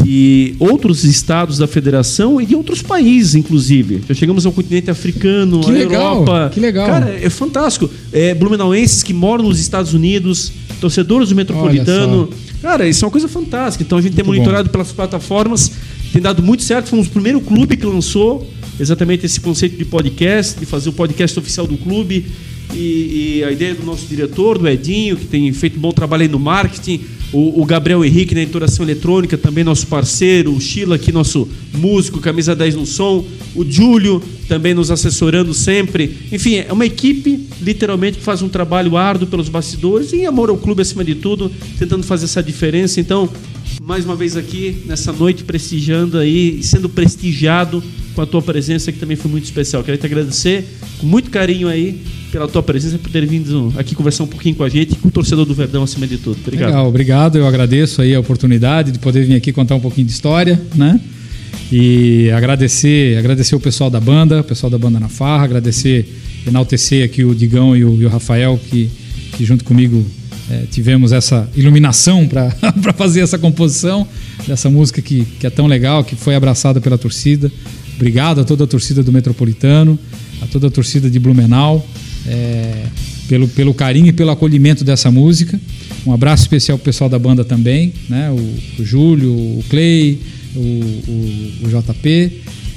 de outros estados da federação e de outros países, inclusive. Já chegamos ao continente africano, Que à legal, Europa. que legal. Cara, é fantástico. É, blumenauenses que moram nos Estados Unidos, torcedores do Metropolitano. Cara, isso é uma coisa fantástica. Então a gente tem Muito monitorado pelas plataformas, tem dado muito certo. Fomos o primeiro clube que lançou exatamente esse conceito de podcast, de fazer o podcast oficial do clube. E, e a ideia do nosso diretor, do Edinho, que tem feito bom trabalho aí no marketing, o, o, Gabriel Henrique na entonação eletrônica, também nosso parceiro, o Sheila aqui, nosso músico, camisa 10 no som, o Júlio também nos assessorando sempre. Enfim, é uma equipe literalmente que faz um trabalho árduo pelos bastidores e amor ao clube acima de tudo, tentando fazer essa diferença. Então, mais uma vez aqui nessa noite prestigiando aí, sendo prestigiado com a tua presença que também foi muito especial. Quero te agradecer com muito carinho aí pela tua presença, por ter vindo aqui conversar um pouquinho com a gente e com o torcedor do Verdão acima de tudo. Obrigado. Legal, obrigado. Eu agradeço aí a oportunidade de poder vir aqui contar um pouquinho de história, né? E agradecer, agradecer o pessoal da banda, o pessoal da banda na Farra, agradecer, enaltecer aqui o Digão e o, e o Rafael que, que junto comigo é, tivemos essa iluminação para fazer essa composição dessa música que, que é tão legal, que foi abraçada pela torcida. Obrigado a toda a torcida do Metropolitano, a toda a torcida de Blumenau é, pelo, pelo carinho e pelo acolhimento dessa música. Um abraço especial para o pessoal da banda também, né? o, o Júlio, o Clay, o, o, o, JP.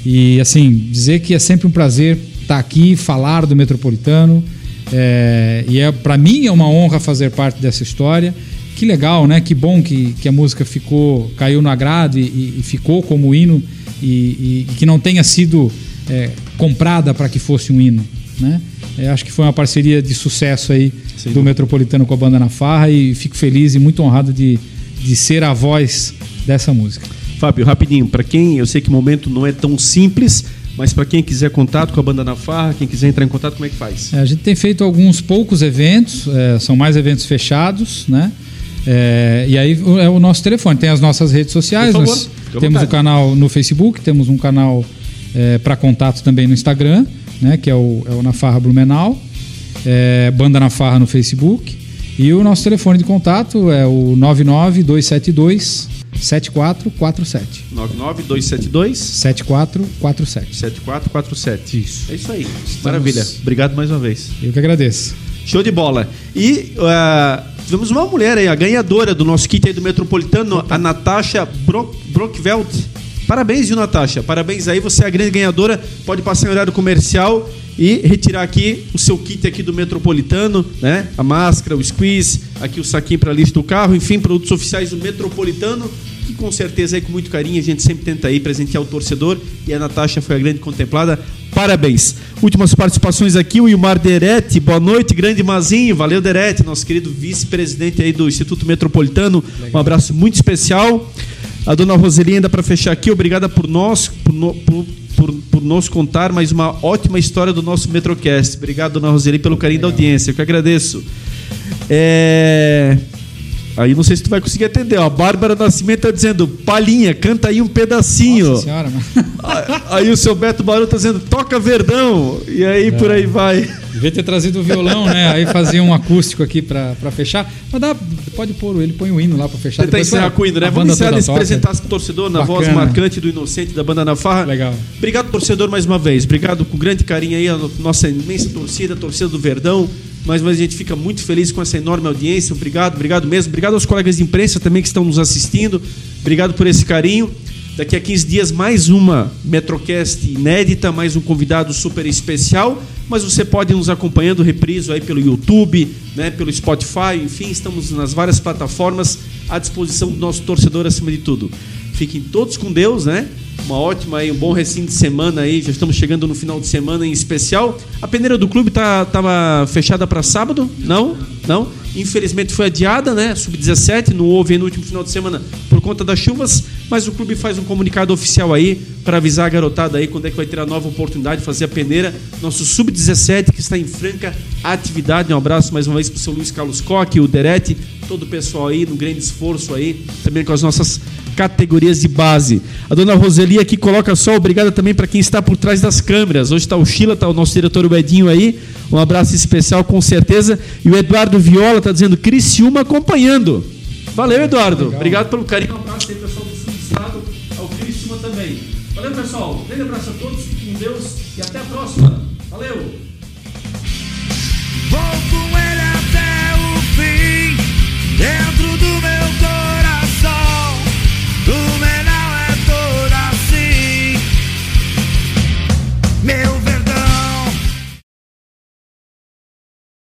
E assim, dizer que é sempre um prazer estar aqui, falar do Metropolitano. É, e é, para mim é uma honra fazer parte dessa história. Que legal, né? Que bom que, que a música ficou, caiu no agrado e, e ficou como hino e, e, que não tenha sido é, comprada para que fosse um hino, né? É, acho que foi uma parceria de sucesso aí Sim. do Metropolitano com a banda na Farra e fico feliz e muito honrado de, de ser a voz dessa música. Fábio, rapidinho, para quem eu sei que o momento não é tão simples, mas para quem quiser contato com a banda na Farra, quem quiser entrar em contato, como é que faz? É, a gente tem feito alguns poucos eventos, é, são mais eventos fechados, né? É, e aí é o nosso telefone. Tem as nossas redes sociais, nós temos o canal no Facebook, temos um canal é, para contato também no Instagram né, que é o, é o Na Farra Blumenau, é, Banda Na Farra no Facebook. E o nosso telefone de contato é o 99272 7447. 99272 7447. 7447. Isso. É isso aí. Estamos... Maravilha. Obrigado mais uma vez. Eu que agradeço. Show de bola. E uh, tivemos uma mulher aí, a ganhadora do nosso kit aí do Metropolitano, a Natasha Brock, Brockveld. Parabéns, viu, Natasha? Parabéns aí, você é a grande ganhadora. Pode passar em horário comercial e retirar aqui o seu kit aqui do Metropolitano, né? A máscara, o squeeze, aqui o saquinho para lista do carro, enfim, produtos oficiais do Metropolitano, que com certeza aí com muito carinho a gente sempre tenta aí presentear o torcedor e a Natasha foi a grande contemplada. Parabéns. Últimas participações aqui, o Ilmar Derete. Boa noite, grande Mazinho. Valeu, Derete, nosso querido vice-presidente aí do Instituto Metropolitano. Um abraço muito especial. A dona Roseli, ainda para fechar aqui, obrigada por nós, por, por, por, por, nos contar mais uma ótima história do nosso Metrocast. Obrigado, dona Roseli, pelo carinho Legal. da audiência, eu que agradeço. É... Aí não sei se tu vai conseguir atender. Ó. A Bárbara Nascimento está dizendo, Palhinha, canta aí um pedacinho. Nossa senhora, mano. Aí o seu Beto Barulho está dizendo, toca Verdão. E aí é. por aí vai. Devia ter trazido o violão, né? Aí fazia um acústico aqui para fechar. Mas dá, pode pôr, ele põe o hino lá para fechar. Tentar encerrar com o hino, né? Vamos encerrar se apresentar pro torcedor na Bacana. voz marcante do Inocente da banda na farra. Legal. Obrigado, torcedor, mais uma vez. Obrigado com grande carinho aí a nossa imensa torcida, a torcida do Verdão. Mais uma vez a gente fica muito feliz com essa enorme audiência. Obrigado, obrigado mesmo. Obrigado aos colegas de imprensa também que estão nos assistindo. Obrigado por esse carinho. Daqui a 15 dias, mais uma Metrocast inédita, mais um convidado super especial. Mas você pode nos acompanhando repriso aí pelo YouTube, né, pelo Spotify, enfim, estamos nas várias plataformas à disposição do nosso torcedor acima de tudo. Fiquem todos com Deus, né? Uma ótima aí, um bom recinto de semana aí. Já estamos chegando no final de semana em especial. A peneira do clube tá, tava fechada para sábado? Não? Não? Infelizmente foi adiada, né? Sub-17, não houve no último final de semana por conta das chuvas, mas o clube faz um comunicado oficial aí para avisar a garotada aí quando é que vai ter a nova oportunidade de fazer a peneira. Nosso Sub-17 que está em franca atividade. Um abraço mais uma vez para o seu Luiz Carlos Coque, o Derete, todo o pessoal aí, no grande esforço aí, também com as nossas categorias de base. A dona Roseli aqui coloca só obrigada também para quem está por trás das câmeras. Hoje está o Sheila, está o nosso diretor Edinho aí. Um abraço especial com certeza. E o Eduardo Viola está dizendo Criciúma acompanhando. Valeu, Eduardo. Legal. Obrigado pelo carinho. Um abraço aí, pessoal Criciúma também. Valeu, pessoal. Um grande abraço a todos. Com Deus e até a próxima. Valeu. Vou com ele até o fim, dentro do meu coração. O menor todo assim. Meu